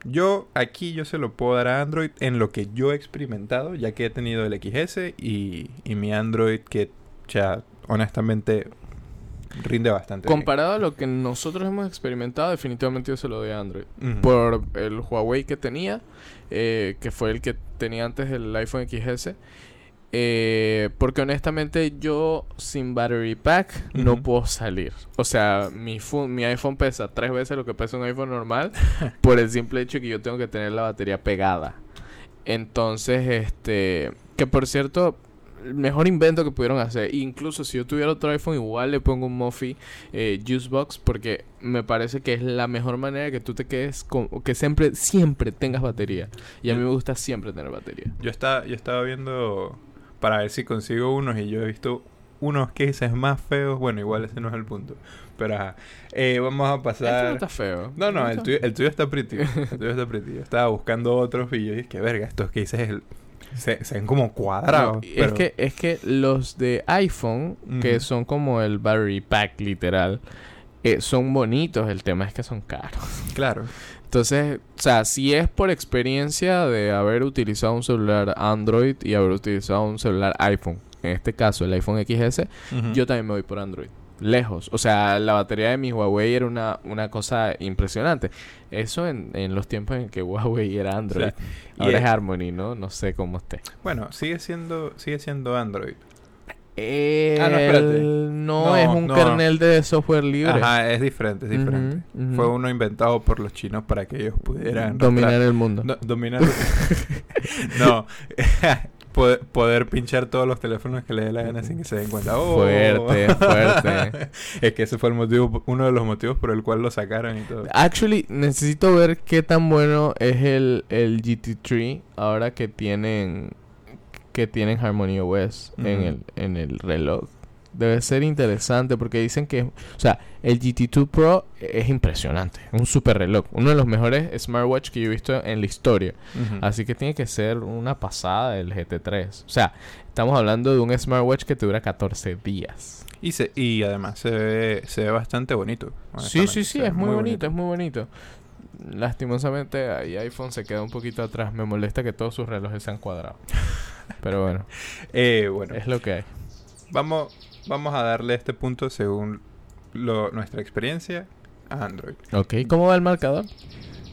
Yo aquí yo se lo puedo dar a Android en lo que yo he experimentado, ya que he tenido el XS y, y mi Android que ya honestamente rinde bastante. bien. Comparado a lo que nosotros hemos experimentado, definitivamente yo se lo doy a Android. Por el Huawei que tenía, eh, que fue el que tenía antes el iPhone XS. Eh, porque honestamente yo sin battery pack no puedo salir. O sea, mi, mi iPhone pesa tres veces lo que pesa un iPhone normal por el simple hecho que yo tengo que tener la batería pegada. Entonces, este, que por cierto, el mejor invento que pudieron hacer. Incluso si yo tuviera otro iPhone, igual le pongo un Mophie eh, Juicebox porque me parece que es la mejor manera que tú te quedes con, que siempre, siempre tengas batería. Y a mí me gusta siempre tener batería. Yo estaba, yo estaba viendo para ver si consigo unos y yo he visto unos cases más feos. Bueno, igual ese no es el punto. Pero ajá. Eh, vamos a Esto no pasar. está feo. No, no, el Está- tuyo, el tuyo está pretty. El tuyo está pretty. Yo estaba buscando otros y yo dije, que verga, estos cases el- se, se ven como cuadrados. No, es que es que los de iPhone que son como el battery pack literal eh, son bonitos. El tema es que son caros. Claro. entonces o sea si es por experiencia de haber utilizado un celular Android y haber utilizado un celular iPhone en este caso el iPhone XS yo también me voy por Android lejos o sea la batería de mi Huawei era una, una cosa impresionante eso en, en los tiempos en que Huawei era Android ahora es- es Harmony no no sé cómo esté Bueno, sigue siendo, sigue siendo Android. Eh, Ah, no, espérate. no, No, es un no. kernel de software libre. Ajá, es diferente, es diferente. Fue uno inventado por los chinos para que ellos pudieran Dominar el mundo. No, dominar. no. poder, poder pinchar todos los teléfonos que le dé la gana sin que se den cuenta. ¡Oh! Fuerte, fuerte. es que ese fue el motivo, uno de los motivos por el cual lo sacaron y todo. Actually, necesito ver qué tan bueno es el, el GT3 ahora que tienen que tienen Harmony OS en, el, en el reloj. Debe ser interesante porque dicen que, o sea, el GT2 Pro es impresionante, un super reloj, uno de los mejores smartwatch que yo he visto en la historia. Así que tiene que ser una pasada el GT3. O sea, estamos hablando de un smartwatch que te dura 14 días. Y, se, y además se ve, se ve bastante bonito. Sí, sí, sí, es muy bonito, es muy bonito. Lastimosamente ahí iPhone se queda un poquito atrás. Me molesta que todos sus relojes sean cuadrados. Pero bueno, Eh, bueno, es lo que hay. vamos, vamos a darle este punto según lo, nuestra experiencia a Android. Ok, ¿cómo va el marcador?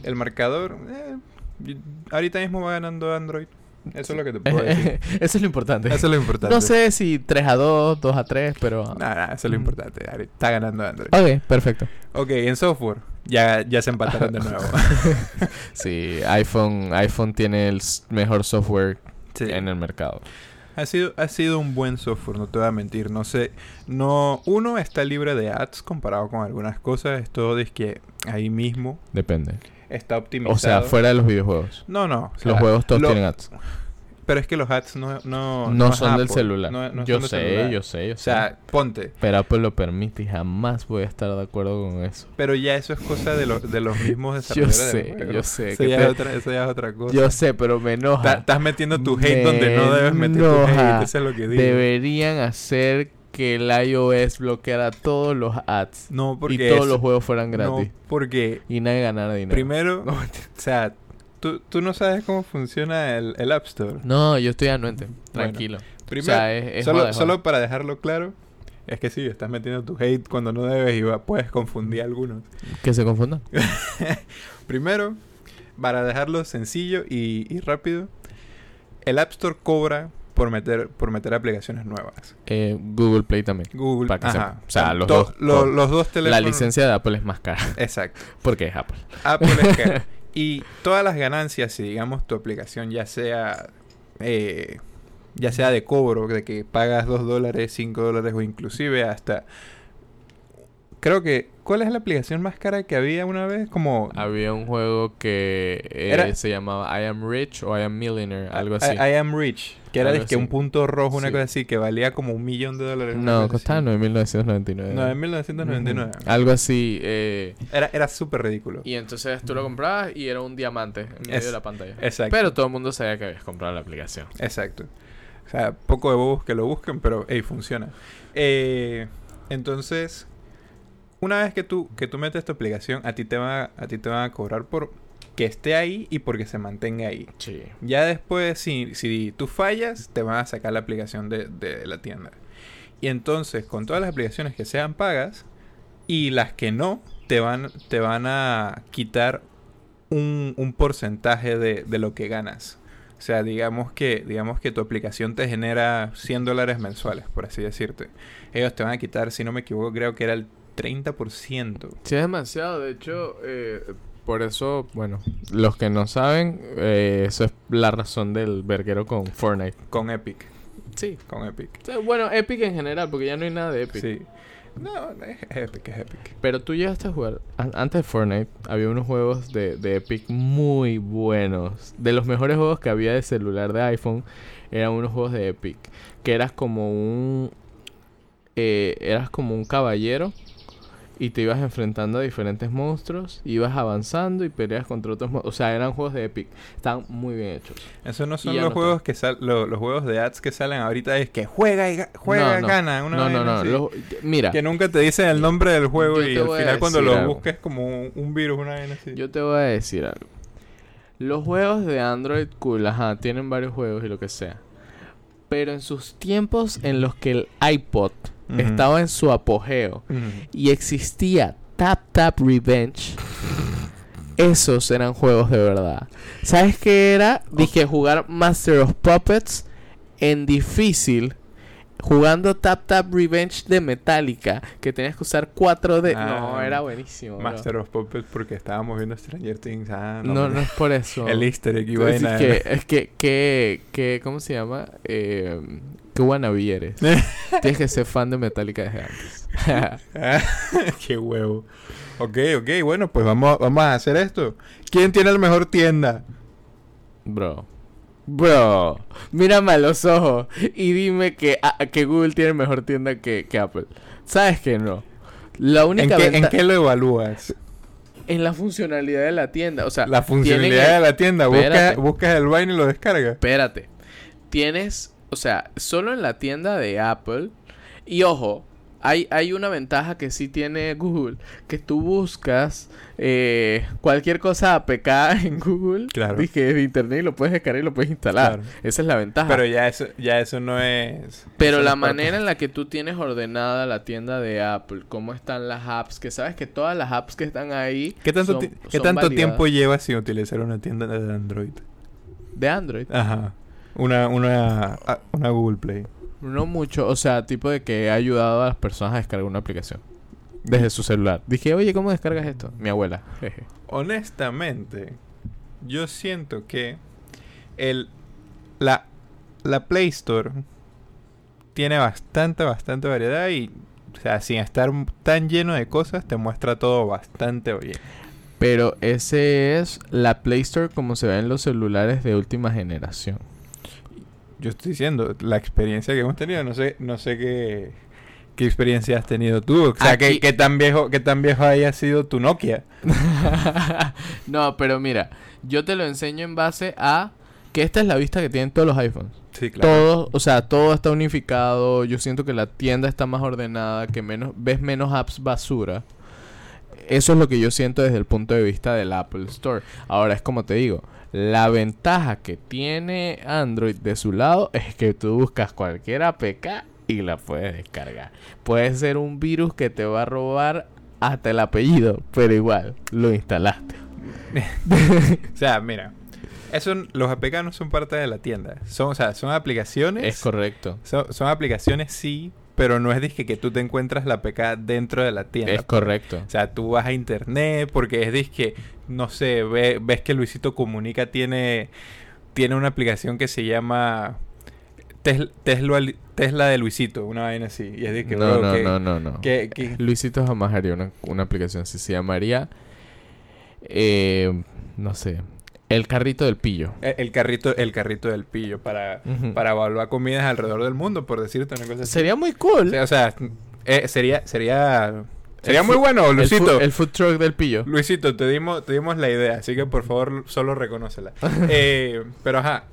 El marcador, eh, ahorita mismo va ganando Android. Eso es lo que te puedo decir. Eso es lo importante. Eso es lo importante. No sé si 3 a 2, 2 a 3, pero... Nada, eso es lo Mm. importante. Está ganando Android. Ok, perfecto. Ok, en software, ya, ya se empataron de nuevo. Sí, iPhone, iPhone tiene el mejor software Sí. en el mercado. Ha sido, ha sido un buen software, no te voy a mentir. No sé, no, uno está libre de ads comparado con algunas cosas. Es todo es que ahí mismo Depende. está optimizado. O sea, fuera de los videojuegos. No, no. o sea, los juegos todos lo- tienen ads. Pero es que los ads no, no, No, son del celular. no- no yo, sé, celular. yo sé, yo O sea, ponte. Pero Apple lo permite y jamás voy a estar de acuerdo con eso. Pero ya eso es cosa de, los de los mismos Yo desarrolladores. del sé, juego. yo sé. Eso que ya, te- es otra, eso ya es otra cosa. Yo sé, pero me enoja. Estás metiendo tu hate donde no debes meter tu hate. Eso es lo que digo. Deberían hacer que el iOS bloqueara todos los ads No, porque y todos eso- los juegos fueran No, gratis porque y nadie ganara dinero. primero, No, o sea, tú, tú no sabes cómo funciona el, el App Store. No, yo estoy anuente. Tranquilo. Primero, o sea, es, es solo, joda, joda. solo para dejarlo claro, es que sí, estás metiendo tu hate cuando no debes y va- puedes confundir a algunos. Que se confundan. Primero, para dejarlo sencillo y, y rápido, el App Store cobra por meter, por meter aplicaciones nuevas. Eh, Google Play también. Google, Para que ajá. O sea, los dos- lo- los dos teléfonos. La licencia de Apple es más cara Exacto. porque es Apple. Apple es cara. Y todas las ganancias, si digamos tu aplicación ya sea eh, ya sea de cobro, de que pagas 2 dólares, 5 dólares o inclusive hasta... Creo que... ¿Cuál es la aplicación más cara que había una vez? Como... Había un juego que eh, Era- se llamaba I Am Rich o I Am Millionaire, algo I- así. I, Am Rich. Que era que un punto rojo, una Sí. cosa así, que valía como un millón de dólares. no, costaba así. 9.999. No, en 1999. Ujú. Algo así. eh, Era, era súper ridículo. y entonces tú lo comprabas y era un diamante en medio Es- de la pantalla. Exacto. Pero todo el mundo sabía que habías comprado la aplicación. Exacto. O sea, poco de bobos que lo busquen, pero hey, funciona. Eh, entonces, una vez que tú, que tú metes tu aplicación, a ti te va, a ti te van a cobrar por que esté ahí y porque se mantenga ahí. Sí. Ya después, si, si tú fallas, te van a sacar la aplicación de, de la tienda. Y entonces, con todas las aplicaciones que sean pagas y las que no, te van, te van a quitar un, un porcentaje de, de lo que ganas. O sea, digamos que, digamos que tu aplicación te genera 100 dólares mensuales, por así decirte. Ellos te van a quitar, si no me equivoco, creo que era el 30%. Sí, es demasiado. De hecho, eh, por eso, bueno, los que no saben, eh, eso es la razón del verguero con Fortnite. Con Epic. Sí. Con Epic. O sea, Bueno, Epic en general, porque ya no hay nada de Epic. Sí. No, es Epic, es Epic. Pero tú llegaste a jugar. an- Antes de Fortnite, había unos juegos de, de Epic muy buenos. De los mejores juegos que había de celular de iPhone, eran unos juegos de Epic. Que eras como un. eh, eras como un caballero. Y te ibas enfrentando a diferentes monstruos. Ibas avanzando y peleas contra otros monstruos. O sea, eran juegos de Epic. Estaban muy bien hechos. Esos no son los no juegos que sal, lo- los juegos de ads que salen ahorita es que juega y ga- juega No, no. gana una no, no, no. los- mira, que nunca te dicen el nombre del juego y al final cuando lo algo. busques como un, un virus una vaina así. Yo te voy a decir algo. Los juegos de Android cool, ajá, tienen varios juegos y lo que sea. Pero en sus tiempos en los que el iPod Estaba en su apogeo y existía Tap Tap Revenge, esos eran juegos de verdad. ¿Sabes qué era? Dije jugar Master of Puppets en difícil. Jugando Tap Tap Revenge de Metallica, que tenías que usar 4D. Ah, no, era buenísimo. bro. Master of Puppets porque estábamos viendo Stranger Things. Ah, No, no, es por eso. El easter egg y Es que, es que, que, que, ¿cómo se llama? Eh, ¿Qué wannabe eres? Tienes que ser fan de Metallica desde antes. Ah, Qué huevo. Ok, ok, bueno, pues vamos, vamos a hacer esto. ¿Quién tiene la mejor tienda? Bro. Bro. Mírame a los ojos y dime que, ah, que Google tiene mejor tienda que, que Apple. ¿Sabes que no? La ¿En única qué, en qué lo evalúas? en la funcionalidad de la tienda. O sea, La funcionalidad el- de la tienda. Buscas, buscas el vaina y lo descargas. Espérate. Tienes, o sea, solo en la tienda de Apple. Y ojo, hay, hay una ventaja que sí tiene Google. Que tú buscas eh, cualquier cosa APK en Google. Claro. Dije de internet y lo puedes descargar y lo puedes instalar. Claro. Esa es la ventaja. Pero Pero, ya eso, ya eso no es. no la es parte- manera en la que tú tienes ordenada la tienda de Apple, cómo están las apps, que sabes que todas las apps que están ahí ¿Qué tanto, son- ti- ¿qué son tanto validadas. tiempo llevas sin utilizar una tienda de Android? de Android. Ajá. Una, una, ah, una Google Play. No mucho, o sea, tipo de que ha ayudado a las personas a descargar una aplicación desde su celular. Dije, oye, ¿cómo descargas esto? Mi abuela. jeje. Honestamente, yo siento que el la, la Play Store tiene bastante, bastante variedad y, o sea, sin estar tan lleno de cosas, te muestra todo bastante bien. Pero ese es la Play Store como se ve en los celulares de última generación. Yo estoy diciendo, la experiencia que hemos tenido, no sé, no sé qué, qué experiencia has tenido tú. O sea, Aquí- ¿qué, qué tan viejo, qué tan viejo haya sido tu Nokia. no, pero mira, yo te lo enseño en base a que esta es la vista que tienen todos los iPhones. Sí, Todo, o sea, todo está unificado. Yo siento que la tienda está más ordenada, que menos ves menos apps basura. Eso es lo que yo siento desde el punto de vista del Apple Store. Ahora es como te digo, la ventaja que tiene Android de su lado es que tú buscas cualquier APK y la puedes descargar. Puede ser un virus que te va a robar hasta el apellido, pero igual lo instalaste. O sea, mira, eso, los APK no son parte de la tienda. Son, o sea, son aplicaciones. Es correcto. Son, son aplicaciones, sí, pero no es disque que tú te encuentras la APK dentro de la tienda. Es correcto. O sea, tú vas a internet porque es disque, no sé, ve- ves que Luisito Comunica tiene, tiene una aplicación que se llama Tes- Tesla, Tesla de Luisito, una vaina así. Y es disque, No, bro, no, que- no, no, no. que- que- Luisito jamás haría una, una aplicación así. Se llamaría. eh, no sé. El carrito del pillo. el, el carrito, el carrito del pillo para, para evaluar comidas alrededor del mundo, por decirte una cosa así. Sería muy cool. O sea, eh, sería, sería, sería El muy bueno, el Luisito. fu- El, food truck del pillo. Luisito, te dimos, te dimos la idea, así que por favor solo reconócela. Eh, pero ajá,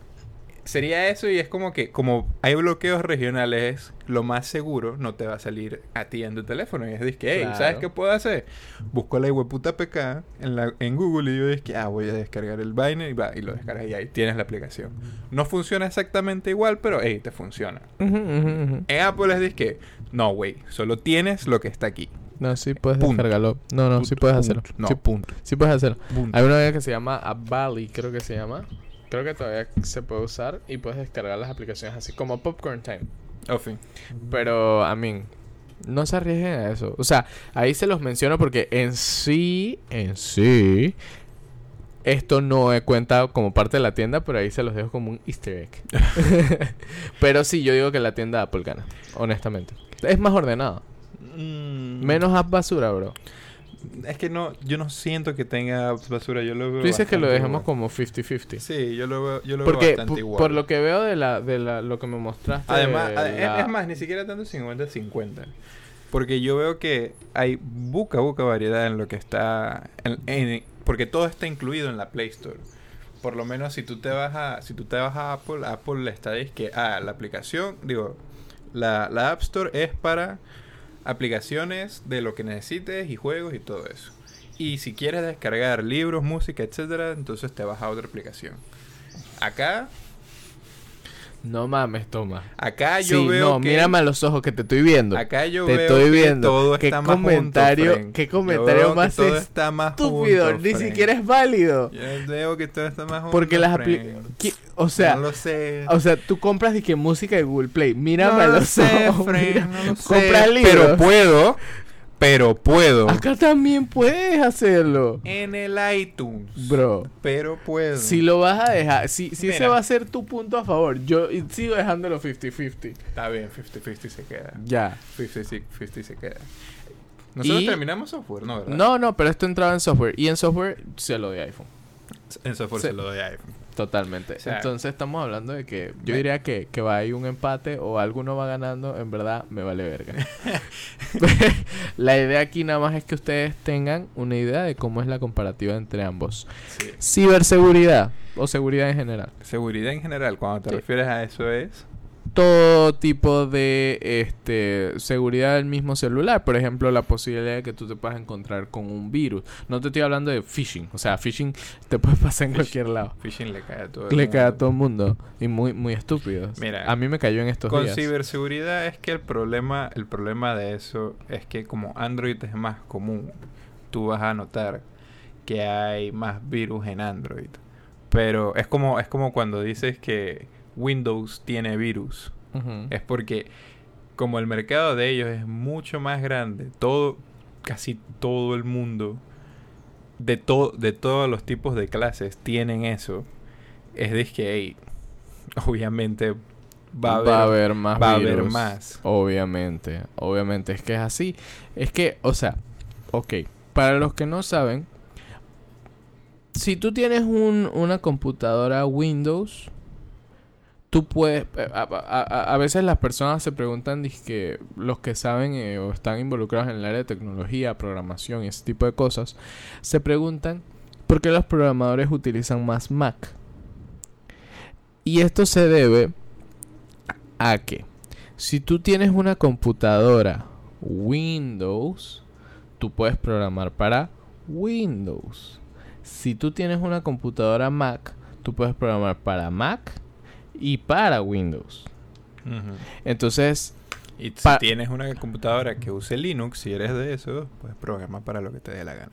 sería eso y es como que como hay bloqueos regionales, lo más seguro no te va a salir a ti en tu teléfono. Y es de que, hey, Claro. ¿sabes qué puedo hacer? Busco la hueputa PK en, la, en Google y yo que ah, voy a descargar el Binance y va, y lo descargas y ahí tienes la aplicación. No funciona exactamente igual, pero hey, te funciona. Ujú, ujú, ujú. En Apple es de que, no, güey, solo tienes lo que está aquí. No, sí puedes Punto. descargarlo. No, no, sí Punto, puedes punto. hacerlo. No, Sí, punto. sí puedes hacerlo. Punto. Hay una vez que se llama Avali, creo que se llama. Creo que todavía se puede usar y puedes descargar las aplicaciones así como Popcorn Time. Oh, fin. Pero, a mí, no se arriesguen a eso. O sea, ahí se los menciono porque en sí, en sí, esto no cuenta como parte de la tienda, pero ahí se los dejo como un easter egg. pero sí, yo digo que la tienda Apple gana, honestamente. Es más ordenado. Mm. Menos app basura, bro. Es que no, yo no siento que tenga basura. Yo lo veo. Tú dices que lo igual. como 50-50. Sí, yo lo veo, yo lo veo bastante igual. por lo que veo de la de la, lo que me mostraste. Además, de ade- es- la- es más, ni siquiera tanto 50-50. Porque yo veo que hay buca, buca variedad en lo que está. en- en- porque todo está incluido en la Play Store. Por lo menos si tú te vas a, si tú te vas a Apple, Apple le está diciendo que ah, la aplicación, digo, la, la App Store es para aplicaciones de lo que necesites y juegos y todo eso. Y si quieres descargar libros, música, etcétera, entonces te vas a otra aplicación. Acá, No mames, toma. acá yo sí, veo no, que mírame a los ojos que te estoy viendo. Acá yo Te veo estoy que viendo. todo ¿Qué está más comentario- junto, qué comentario más todo está más Estúpido, junto, ni siquiera es válido. Yo veo que todo está más junto, Porque las aplicaciones... O sea, no lo sé. o sea, tú compras que música de Google Play. Mírame a no lo los sé, ojos. Fren, mira. no lo sé. Compras libros. Pero puedo, pero puedo. Acá también puedes hacerlo. En el iTunes. Bro. Pero puedo. Si lo vas a dejar, si, si ese va a ser tu punto a favor, yo sigo dejándolo 50-50. Está bien, 50-50 se queda. Ya. 50-50 se queda. Nosotros Y- terminamos software, ¿no? ¿verdad? No, no, pero esto entraba en software. Y en software se lo de iPhone. En software Se- se lo doy a iPhone. Totalmente. O sea, Entonces estamos hablando de que yo me- diría que, que va a ir un empate o alguno va ganando. En verdad, me vale verga. la idea aquí nada más es que ustedes tengan una idea de cómo es la comparativa entre ambos. Sí. Ciberseguridad o seguridad en general. Seguridad en general, cuando te Sí. refieres a eso es... todo tipo de este seguridad del mismo celular. Por ejemplo, la posibilidad de que tú te puedas encontrar con un virus. No te estoy hablando de phishing. O sea, phishing te puede pasar en Phishing. cualquier lado. Phishing le cae a todo el Le cae a mundo. todo el mundo. Y muy, muy estúpido. Mira, a mí me cayó en estos Con días. ciberseguridad es que el problema, el problema de eso es que como Android es más común, tú vas a notar que hay más virus en Android. Pero es como, es como cuando dices que Windows tiene virus. Es porque como el mercado de ellos es mucho más grande, todo, casi todo el mundo, de, to- de todos los tipos de clases tienen eso. Es de que, hey, obviamente va a haber, más va a haber virus. más. Obviamente, obviamente. Es que es así. Es que, o sea, ok. Para los que no saben, si tú tienes un- una computadora Windows, tú puedes... eh, A, veces las personas se preguntan, los que saben eh, o están involucrados en el área de tecnología, programación y ese tipo de cosas, se preguntan por qué los programadores utilizan más Mac. Y esto se debe a que si tú tienes una computadora Windows, tú puedes programar para Windows. Si tú tienes una computadora Mac, tú puedes programar para Mac y para Windows. Entonces, Y si tienes una computadora que use Linux, si eres de eso, puedes programar para lo que te dé la gana.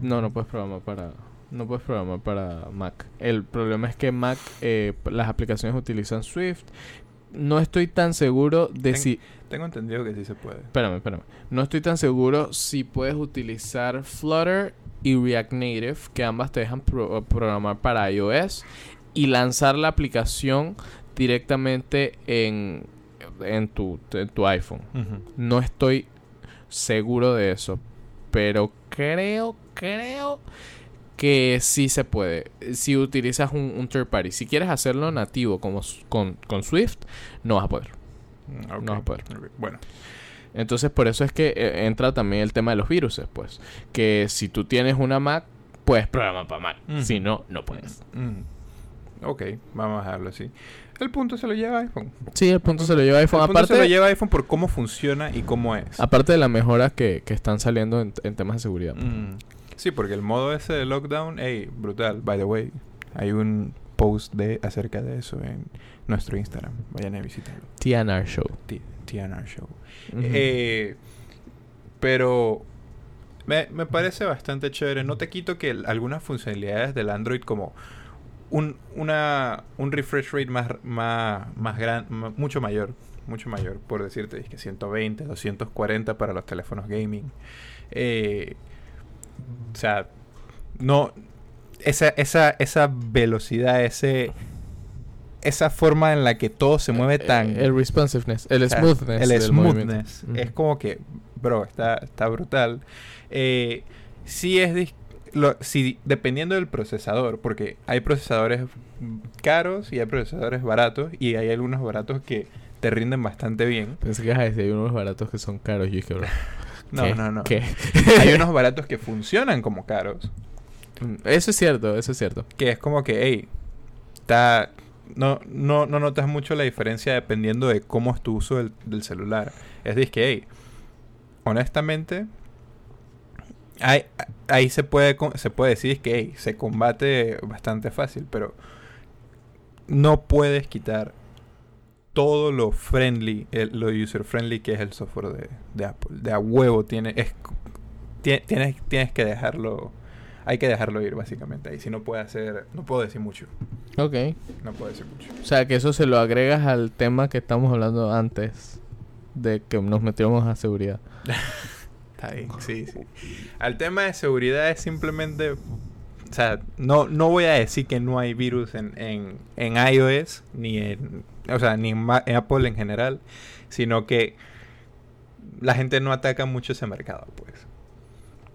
no, no puedes programar para no puedes programar para Mac. El problema es que Mac eh, las aplicaciones utilizan Swift. No estoy tan seguro de Ten- si Tengo entendido que sí se puede. Espérame, espérame. No estoy tan seguro si puedes utilizar Flutter y React Native, que ambas te dejan pro- programar para iOS y lanzar la aplicación directamente en, en, tu, en tu iPhone. No estoy seguro de eso, pero creo, creo que sí se puede. Si utilizas un, un third party. Si quieres hacerlo nativo como con, con Swift, no vas a poder. Mm. No vas a poder. Bueno, Entonces por eso es que eh, entra también el tema de los virus, pues. Que si tú tienes una Mac, puedes programar para Mac. Si no, no puedes. Mm. Ok, vamos a dejarlo así. El punto se lo lleva iPhone. Sí, el punto se lo lleva iPhone. El punto Aparte, se lo lleva iPhone por cómo funciona y cómo es. aparte de las mejoras que, que están saliendo en, en temas de seguridad. Mm. Sí, porque el modo ese de lockdown, hey, brutal. By the way, hay un post de acerca de eso en nuestro Instagram. Vayan a visitarlo. TNR Show. T- TNR Show. Eh, pero me, me parece bastante chévere. No te quito que algunas funcionalidades del Android como un, una, un refresh rate más, más, más gran, mucho mayor, mucho mayor, por decirte, es que 120, 240 para los teléfonos gaming. Eh, o sea, no, esa, esa, esa velocidad, ese, esa forma en la que todo se mueve Eh, tan... El responsiveness, el O sea, smoothness. El del smoothness. Es como que, bro, está, está brutal. Eh, sí es... Lo, sí, dependiendo del procesador, porque hay procesadores caros y hay procesadores baratos, y hay algunos baratos que te rinden bastante bien. Pensé que hay unos baratos que son caros. Yo dije, bro, No, ¿qué? no, no. ¿Qué? Hay unos baratos que funcionan como caros, Mm, Eso es cierto, eso es cierto. que es como que, hey, está... No, no, no notas mucho la diferencia dependiendo de cómo es tu uso del, del celular. Es decir, que, hey, honestamente, ahí, ahí se puede se puede decir que hey, se combate bastante fácil, pero no puedes quitar todo lo friendly, el- lo user friendly que es el software de, de Apple. De a huevo tiene, es, tie- tienes, tienes que dejarlo, hay que dejarlo ir básicamente ahí. Si no puede hacer, no puedo decir mucho, Ok. no puedo decir mucho. O sea, que eso se lo agregas al tema que estamos hablando antes. De que nos metiéramos a seguridad. Está sí, sí. Al tema de seguridad es simplemente... O sea, no, no voy a decir que no hay virus en, en, en iOS, ni en... O sea, ni en Apple en general, sino que la gente no ataca mucho ese mercado, pues.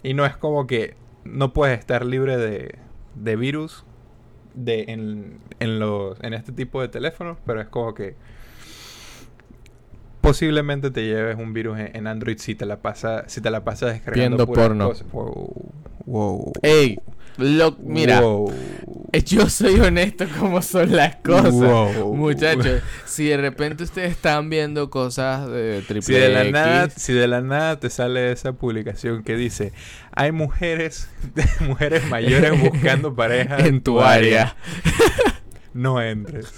Y no es como que no puedes estar libre de, de virus de, en, en, los, en este tipo de teléfonos, pero es como que posiblemente te lleves un virus en, en Android si te la pasa si te la pasas descargando Viendo porno. cosas. Wow, wow. Ey, lo, mira, Wow. yo soy honesto como son las cosas. Wow. Muchachos, si de repente ustedes están viendo cosas de triple Si de la X, nada, si de la nada te sale esa publicación que dice hay mujeres mujeres mayores buscando pareja en tu área, no entres.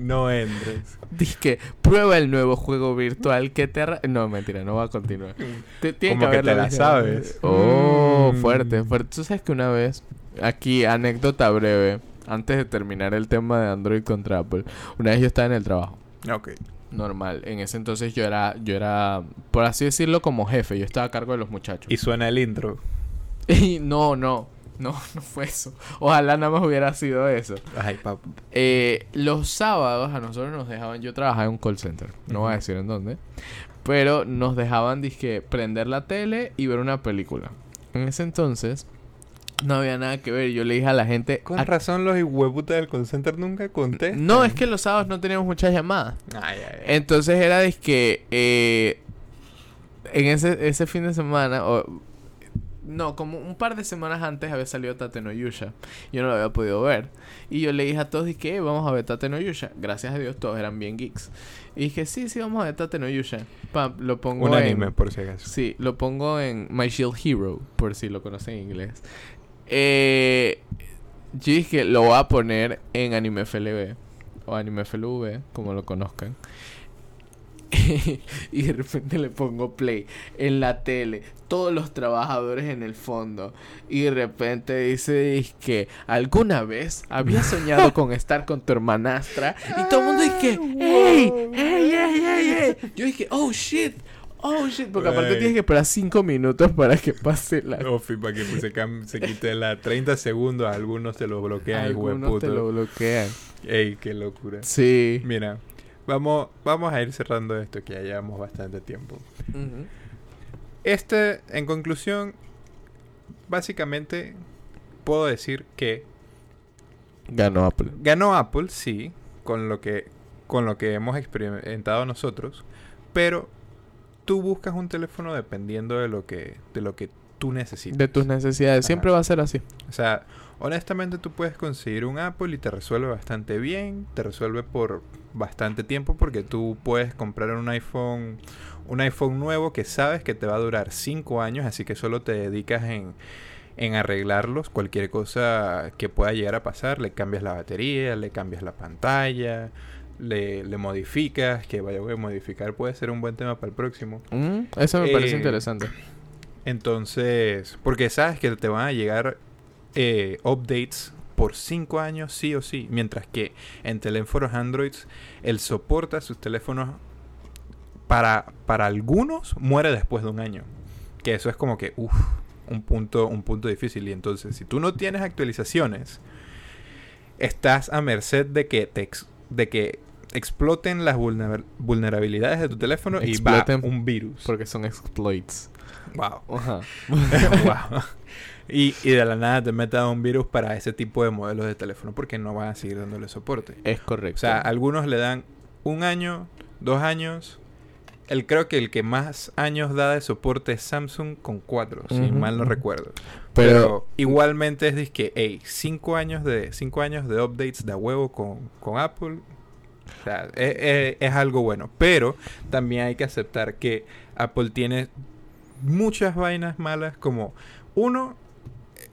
No entres. Dizque, prueba el nuevo juego virtual que te... No, mentira, no va a continuar. Tiene Como que haberlo te la sabes. Oh, Mm. fuerte, fuerte. Tú sabes que una vez, aquí, anécdota breve, antes de terminar el tema de Android contra Apple, una vez yo estaba en el trabajo. Ok. Normal. En ese entonces yo era, yo era, por así decirlo, como jefe. Yo estaba a cargo de los muchachos. Y suena el intro. Y no, no. No, no fue eso. Ojalá nada más hubiera sido eso. Ay, papá. Eh, los sábados a nosotros nos dejaban, yo trabajaba en un call center, no voy a decir en dónde, pero nos dejaban, dizque, prender la tele y ver una película. En ese entonces, No había nada que ver. Yo le dije a la gente. Con "Ah, razón los hueputas del call center nunca contestan. no, es que los sábados no teníamos muchas llamadas. Ay, ay, ay. Entonces era de que eh, en ese, ese fin de semana, o, no, como un par de semanas antes había salido Tate no Yusha. Yo no lo había podido ver. Y yo le dije a todos, que vamos a ver Tate no Yusha. Gracias a Dios todos eran bien geeks. Y dije, sí, sí, vamos a ver Tate no Yusha. Pam, lo pongo Un en- anime, por si acaso. Sí, lo pongo en My Shield Hero, por si lo conocen en inglés. Eh, yo dije, lo voy a poner en Anime FLV o Anime FLV, como lo conozcan. y de repente le pongo play en la tele, todos los trabajadores en el fondo. Y de repente dice que alguna vez había soñado con estar con tu hermanastra. Y todo el mundo dice, ¡Ey! ¡Ey, ey, ey, ey! Yo dije, ¡Oh shit! ¡Oh shit! Porque aparte tienes que esperar 5 minutos para que pase la. Ofi, para que se, se quite la 30 segundos, algunos te lo bloquean, Algunos te lo bloquean. Ey, qué locura. Sí. Mira, vamos, vamos a ir cerrando esto, que ya llevamos bastante tiempo. Este, en conclusión, básicamente puedo decir que Ganó Apple. ganó Apple, sí, con lo que, con lo que hemos experimentado nosotros, pero tú buscas un teléfono dependiendo de lo que, de lo que tú necesitas. De tus necesidades. Siempre va a ser así. O sea, honestamente tú puedes conseguir un Apple y te resuelve bastante bien, te resuelve por bastante tiempo porque tú puedes comprar un iPhone, un iPhone nuevo que sabes que te va a durar 5 años, así que solo te dedicas en, en arreglarlos, cualquier cosa que pueda llegar a pasar, le cambias la batería, le cambias la pantalla, le, le modificas, que vaya a modificar puede ser un buen tema para el próximo. Mm, Eso me parece Eh, interesante. Entonces, porque sabes que te van a llegar eh, updates por 5 años sí o sí, mientras que en teléfonos Android el soporte a sus teléfonos para, para algunos muere después de un año. Que eso es como que, uff, un punto, un punto difícil. Y entonces, si tú no tienes actualizaciones, estás a merced de que te ex- de que exploten las vulner- vulnerabilidades de tu teléfono y va un virus. Porque son exploits. Wow. Wow. Y, y de la nada te metan un virus para ese tipo de modelos de teléfono porque no van a seguir dándole soporte. Es correcto. O sea, algunos le dan un año, dos años. El, creo que el que más años da de soporte es Samsung con cuatro, si mal no recuerdo. pero, Pero, igualmente es que, hey, cinco años de cinco años de updates de a huevo con, con Apple. O sea, es, es- es algo bueno. Pero también hay que aceptar que Apple tiene muchas vainas malas como uno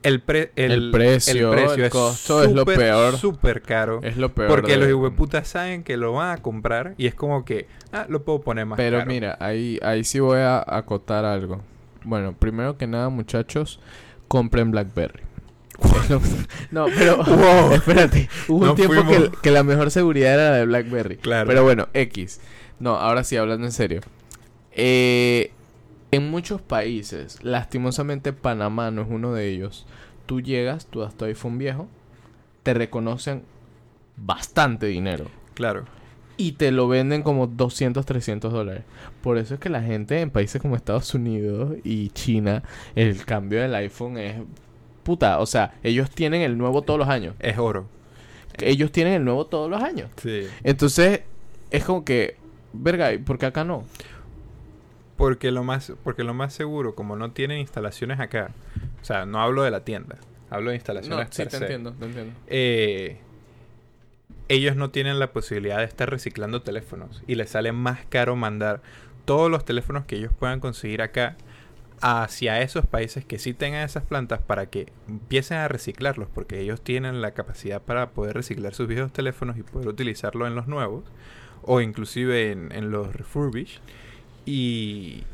el, pre- El precio, el es costo es lo súper, peor. súper caro. es lo peor. Porque de- los hueputas saben que lo van a comprar y es como que, ah, lo puedo poner más Pero caro. mira, ahí, ahí sí voy a acotar algo. Bueno, primero que nada, muchachos, compren BlackBerry. no, pero Wow. espérate. Hubo un tiempo que, que la mejor seguridad era la de BlackBerry. Claro. Pero bueno, X. No, ahora sí, hablando en serio. Eh, en muchos países, lastimosamente Panamá no es uno de ellos. Tú llegas, tú das tu iPhone viejo, te reconocen bastante dinero Claro. y te lo venden como 200, 300 dólares. Por eso es que la gente en países como Estados Unidos y China, el cambio del iPhone es puta. O sea, ellos tienen el nuevo todos los años. Es oro. Ellos tienen el nuevo todos los años. Sí. Entonces, es como que, verga, ¿y ¿por qué acá no? Porque lo más, porque lo más seguro, como no tienen instalaciones acá, o sea, no hablo de la tienda, hablo de No, instalaciones sí, per te se. entiendo, te entiendo. Eh, ellos no tienen la posibilidad de estar reciclando teléfonos y les sale más caro mandar todos los teléfonos que ellos puedan conseguir acá hacia esos países que sí tengan esas plantas para que empiecen a reciclarlos porque ellos tienen la capacidad para poder reciclar sus viejos teléfonos y poder utilizarlo en los nuevos o inclusive en, en los refurbished y,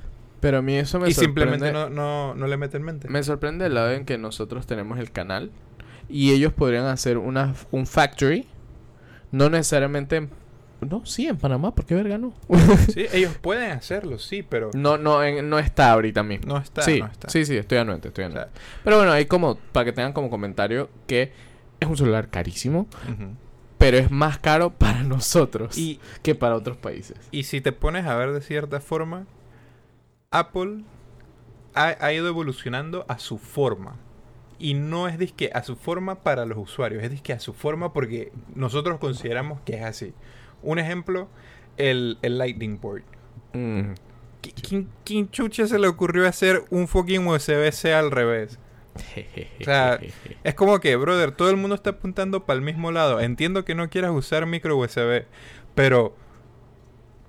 Pero a mí eso me y sorprende. simplemente no, no, no le meten mente. Me sorprende el lado en que nosotros tenemos el canal y ellos podrían hacer una, un factory. No necesariamente en... No, sí, en Panamá, ¿por qué verga no? Sí, ellos pueden hacerlo, sí, pero no, no, en- no está ahorita mismo. no está, sí, no está. sí, sí, estoy anuente, estoy O anuente. sea, Pero bueno, hay como, para que tengan como comentario, que es un celular carísimo, ujú. Pero es más caro para nosotros Y, que para otros países. y si te pones a ver de cierta forma, Apple ha, ha ido evolucionando a su forma. y no es disque a su forma para los usuarios, es disque a su forma porque nosotros consideramos que es así. Un ejemplo, el, el Lightning Port. Mm. ¿Qui- ¿Quién, quién chucha se le ocurrió hacer un fucking USB-C al revés? Es como que, brother, todo el mundo está apuntando para el mismo lado. Entiendo que no quieras usar micro USB, pero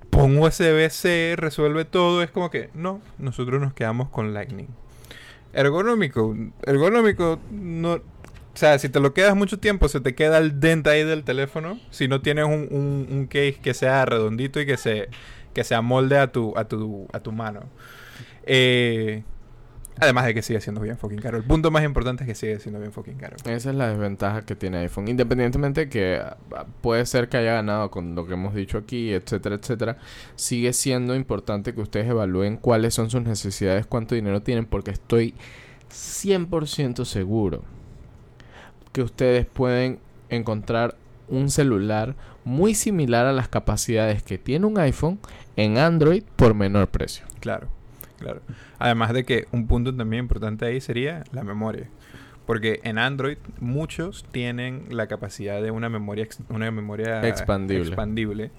pon USB-C, resuelve todo. Es como que, no, nosotros nos quedamos con Lightning. Ergonómico, ergonómico, no. O sea, si te lo quedas mucho tiempo, se te queda el dente ahí del teléfono. Si no tienes un, un- un case que sea redondito y que se, que se amolde a tu, a tu, a tu mano. Eh, además de que sigue siendo bien fucking caro. El punto más importante es que sigue siendo bien fucking caro. Esa es la desventaja que tiene iPhone. Independientemente que ah, puede ser que haya ganado con lo que hemos dicho aquí, etcétera, etcétera, sigue siendo importante que ustedes evalúen cuáles son sus necesidades, cuánto dinero tienen, porque estoy 100% seguro que ustedes pueden encontrar un celular muy similar a las capacidades que tiene un iPhone en Android por menor precio. Claro, claro. Además de que un punto también importante ahí sería la memoria. Porque en Android muchos tienen la capacidad de una memoria ex- una memoria Expandible. expandible.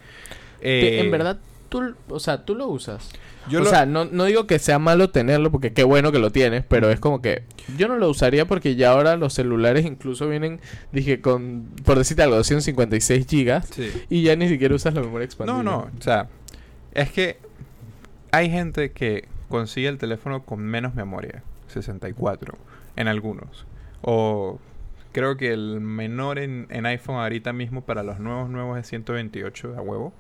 Que Eh, en verdad, tú, o sea, tú lo usas. yo o lo- sea, no, no digo que sea malo tenerlo, porque qué bueno que lo tienes, pero es como que yo no lo usaría porque ya ahora los celulares incluso vienen, dije, con, por decirte algo, 256 gigas Sí. y ya ni siquiera usas la memoria No, expandida. no, o sea, es que hay gente que consigue el teléfono con menos memoria, 64, en algunos. O creo que el menor en, en iPhone ahorita mismo para los nuevos nuevos es 128 a huevo.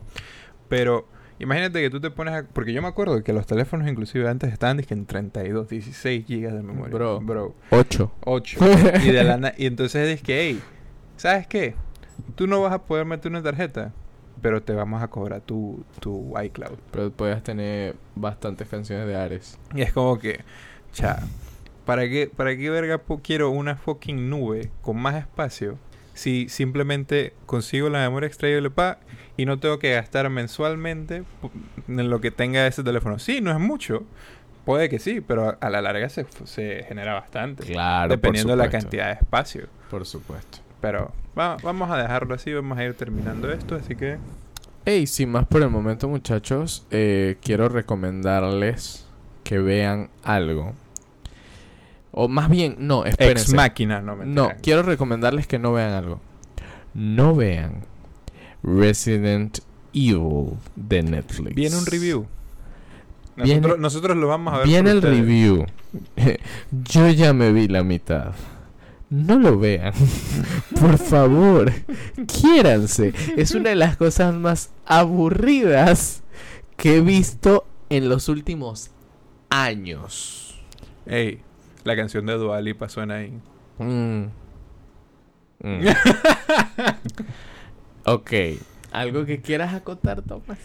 Pero imagínate que tú te pones a... Porque yo me acuerdo que los teléfonos inclusive antes estaban en 32, 16 gigas de memoria. Bro. Bro. 8. 8. y, de la y entonces es que, hey, ¿sabes qué? Tú no vas a poder meter una tarjeta, pero te vamos a cobrar tu, tu iCloud. Pero podías tener bastantes canciones de Ares. Y es como que, cha, ¿para qué, para qué verga quiero una fucking nube con más espacio si simplemente consigo la memoria extraíble pa y no tengo que gastar mensualmente en lo que tenga ese teléfono? Sí, no es mucho. Puede que sí, pero a, la larga se, se genera bastante. Claro, dependiendo de la cantidad de espacio. Por supuesto. Pero va- vamos a dejarlo así, vamos a ir terminando esto, así que... Hey, sin más por el momento, muchachos, eh, quiero recomendarles que vean algo. O más bien, no, espérense. Ex máquina, no me No, quiero recomendarles que no vean algo. No vean Resident Evil de Netflix. Viene un review. Viene- Nosotros, nosotros lo vamos a ver. Viene el ustedes. review. Yo ya me vi la mitad. No lo vean. Por favor. Quiéranse. Es una de las cosas más aburridas que he visto en los últimos años. Ey, la canción de Dua Lipa suena ahí. Mm. Mm. ok. ¿Algo que quieras acotar, Tomás?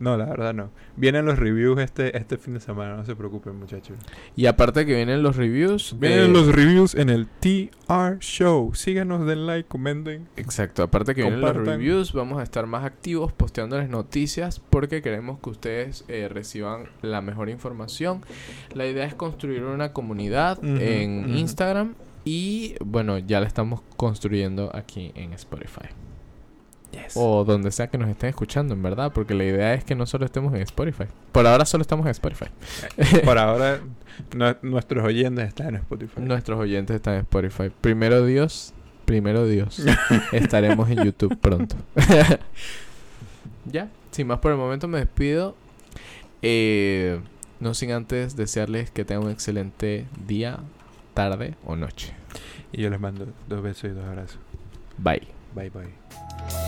No, la verdad no. Vienen los reviews este, este fin de semana, no se preocupen, muchachos. Y aparte que vienen los reviews. Vienen los reviews en el TR Show. Síganos, den like, comenten. Exacto, aparte que vienen los reviews, vamos a estar más activos posteándoles noticias porque queremos que ustedes eh, reciban la mejor información. La idea es construir una comunidad en. Instagram y bueno, ya la estamos construyendo aquí en Spotify. O donde sea que nos estén escuchando, en verdad, porque la idea es que no solo estemos en Spotify. Por ahora solo estamos en Spotify. Por ahora, nu- nuestros oyentes están en Spotify. Nuestros oyentes están en Spotify. Primero Dios, primero Dios. Estaremos en YouTube pronto. ya, sin más por el momento me despido. Eh, no sin antes desearles que tengan un excelente día, tarde o noche. Y yo les mando dos besos y dos abrazos. Bye. Bye, bye.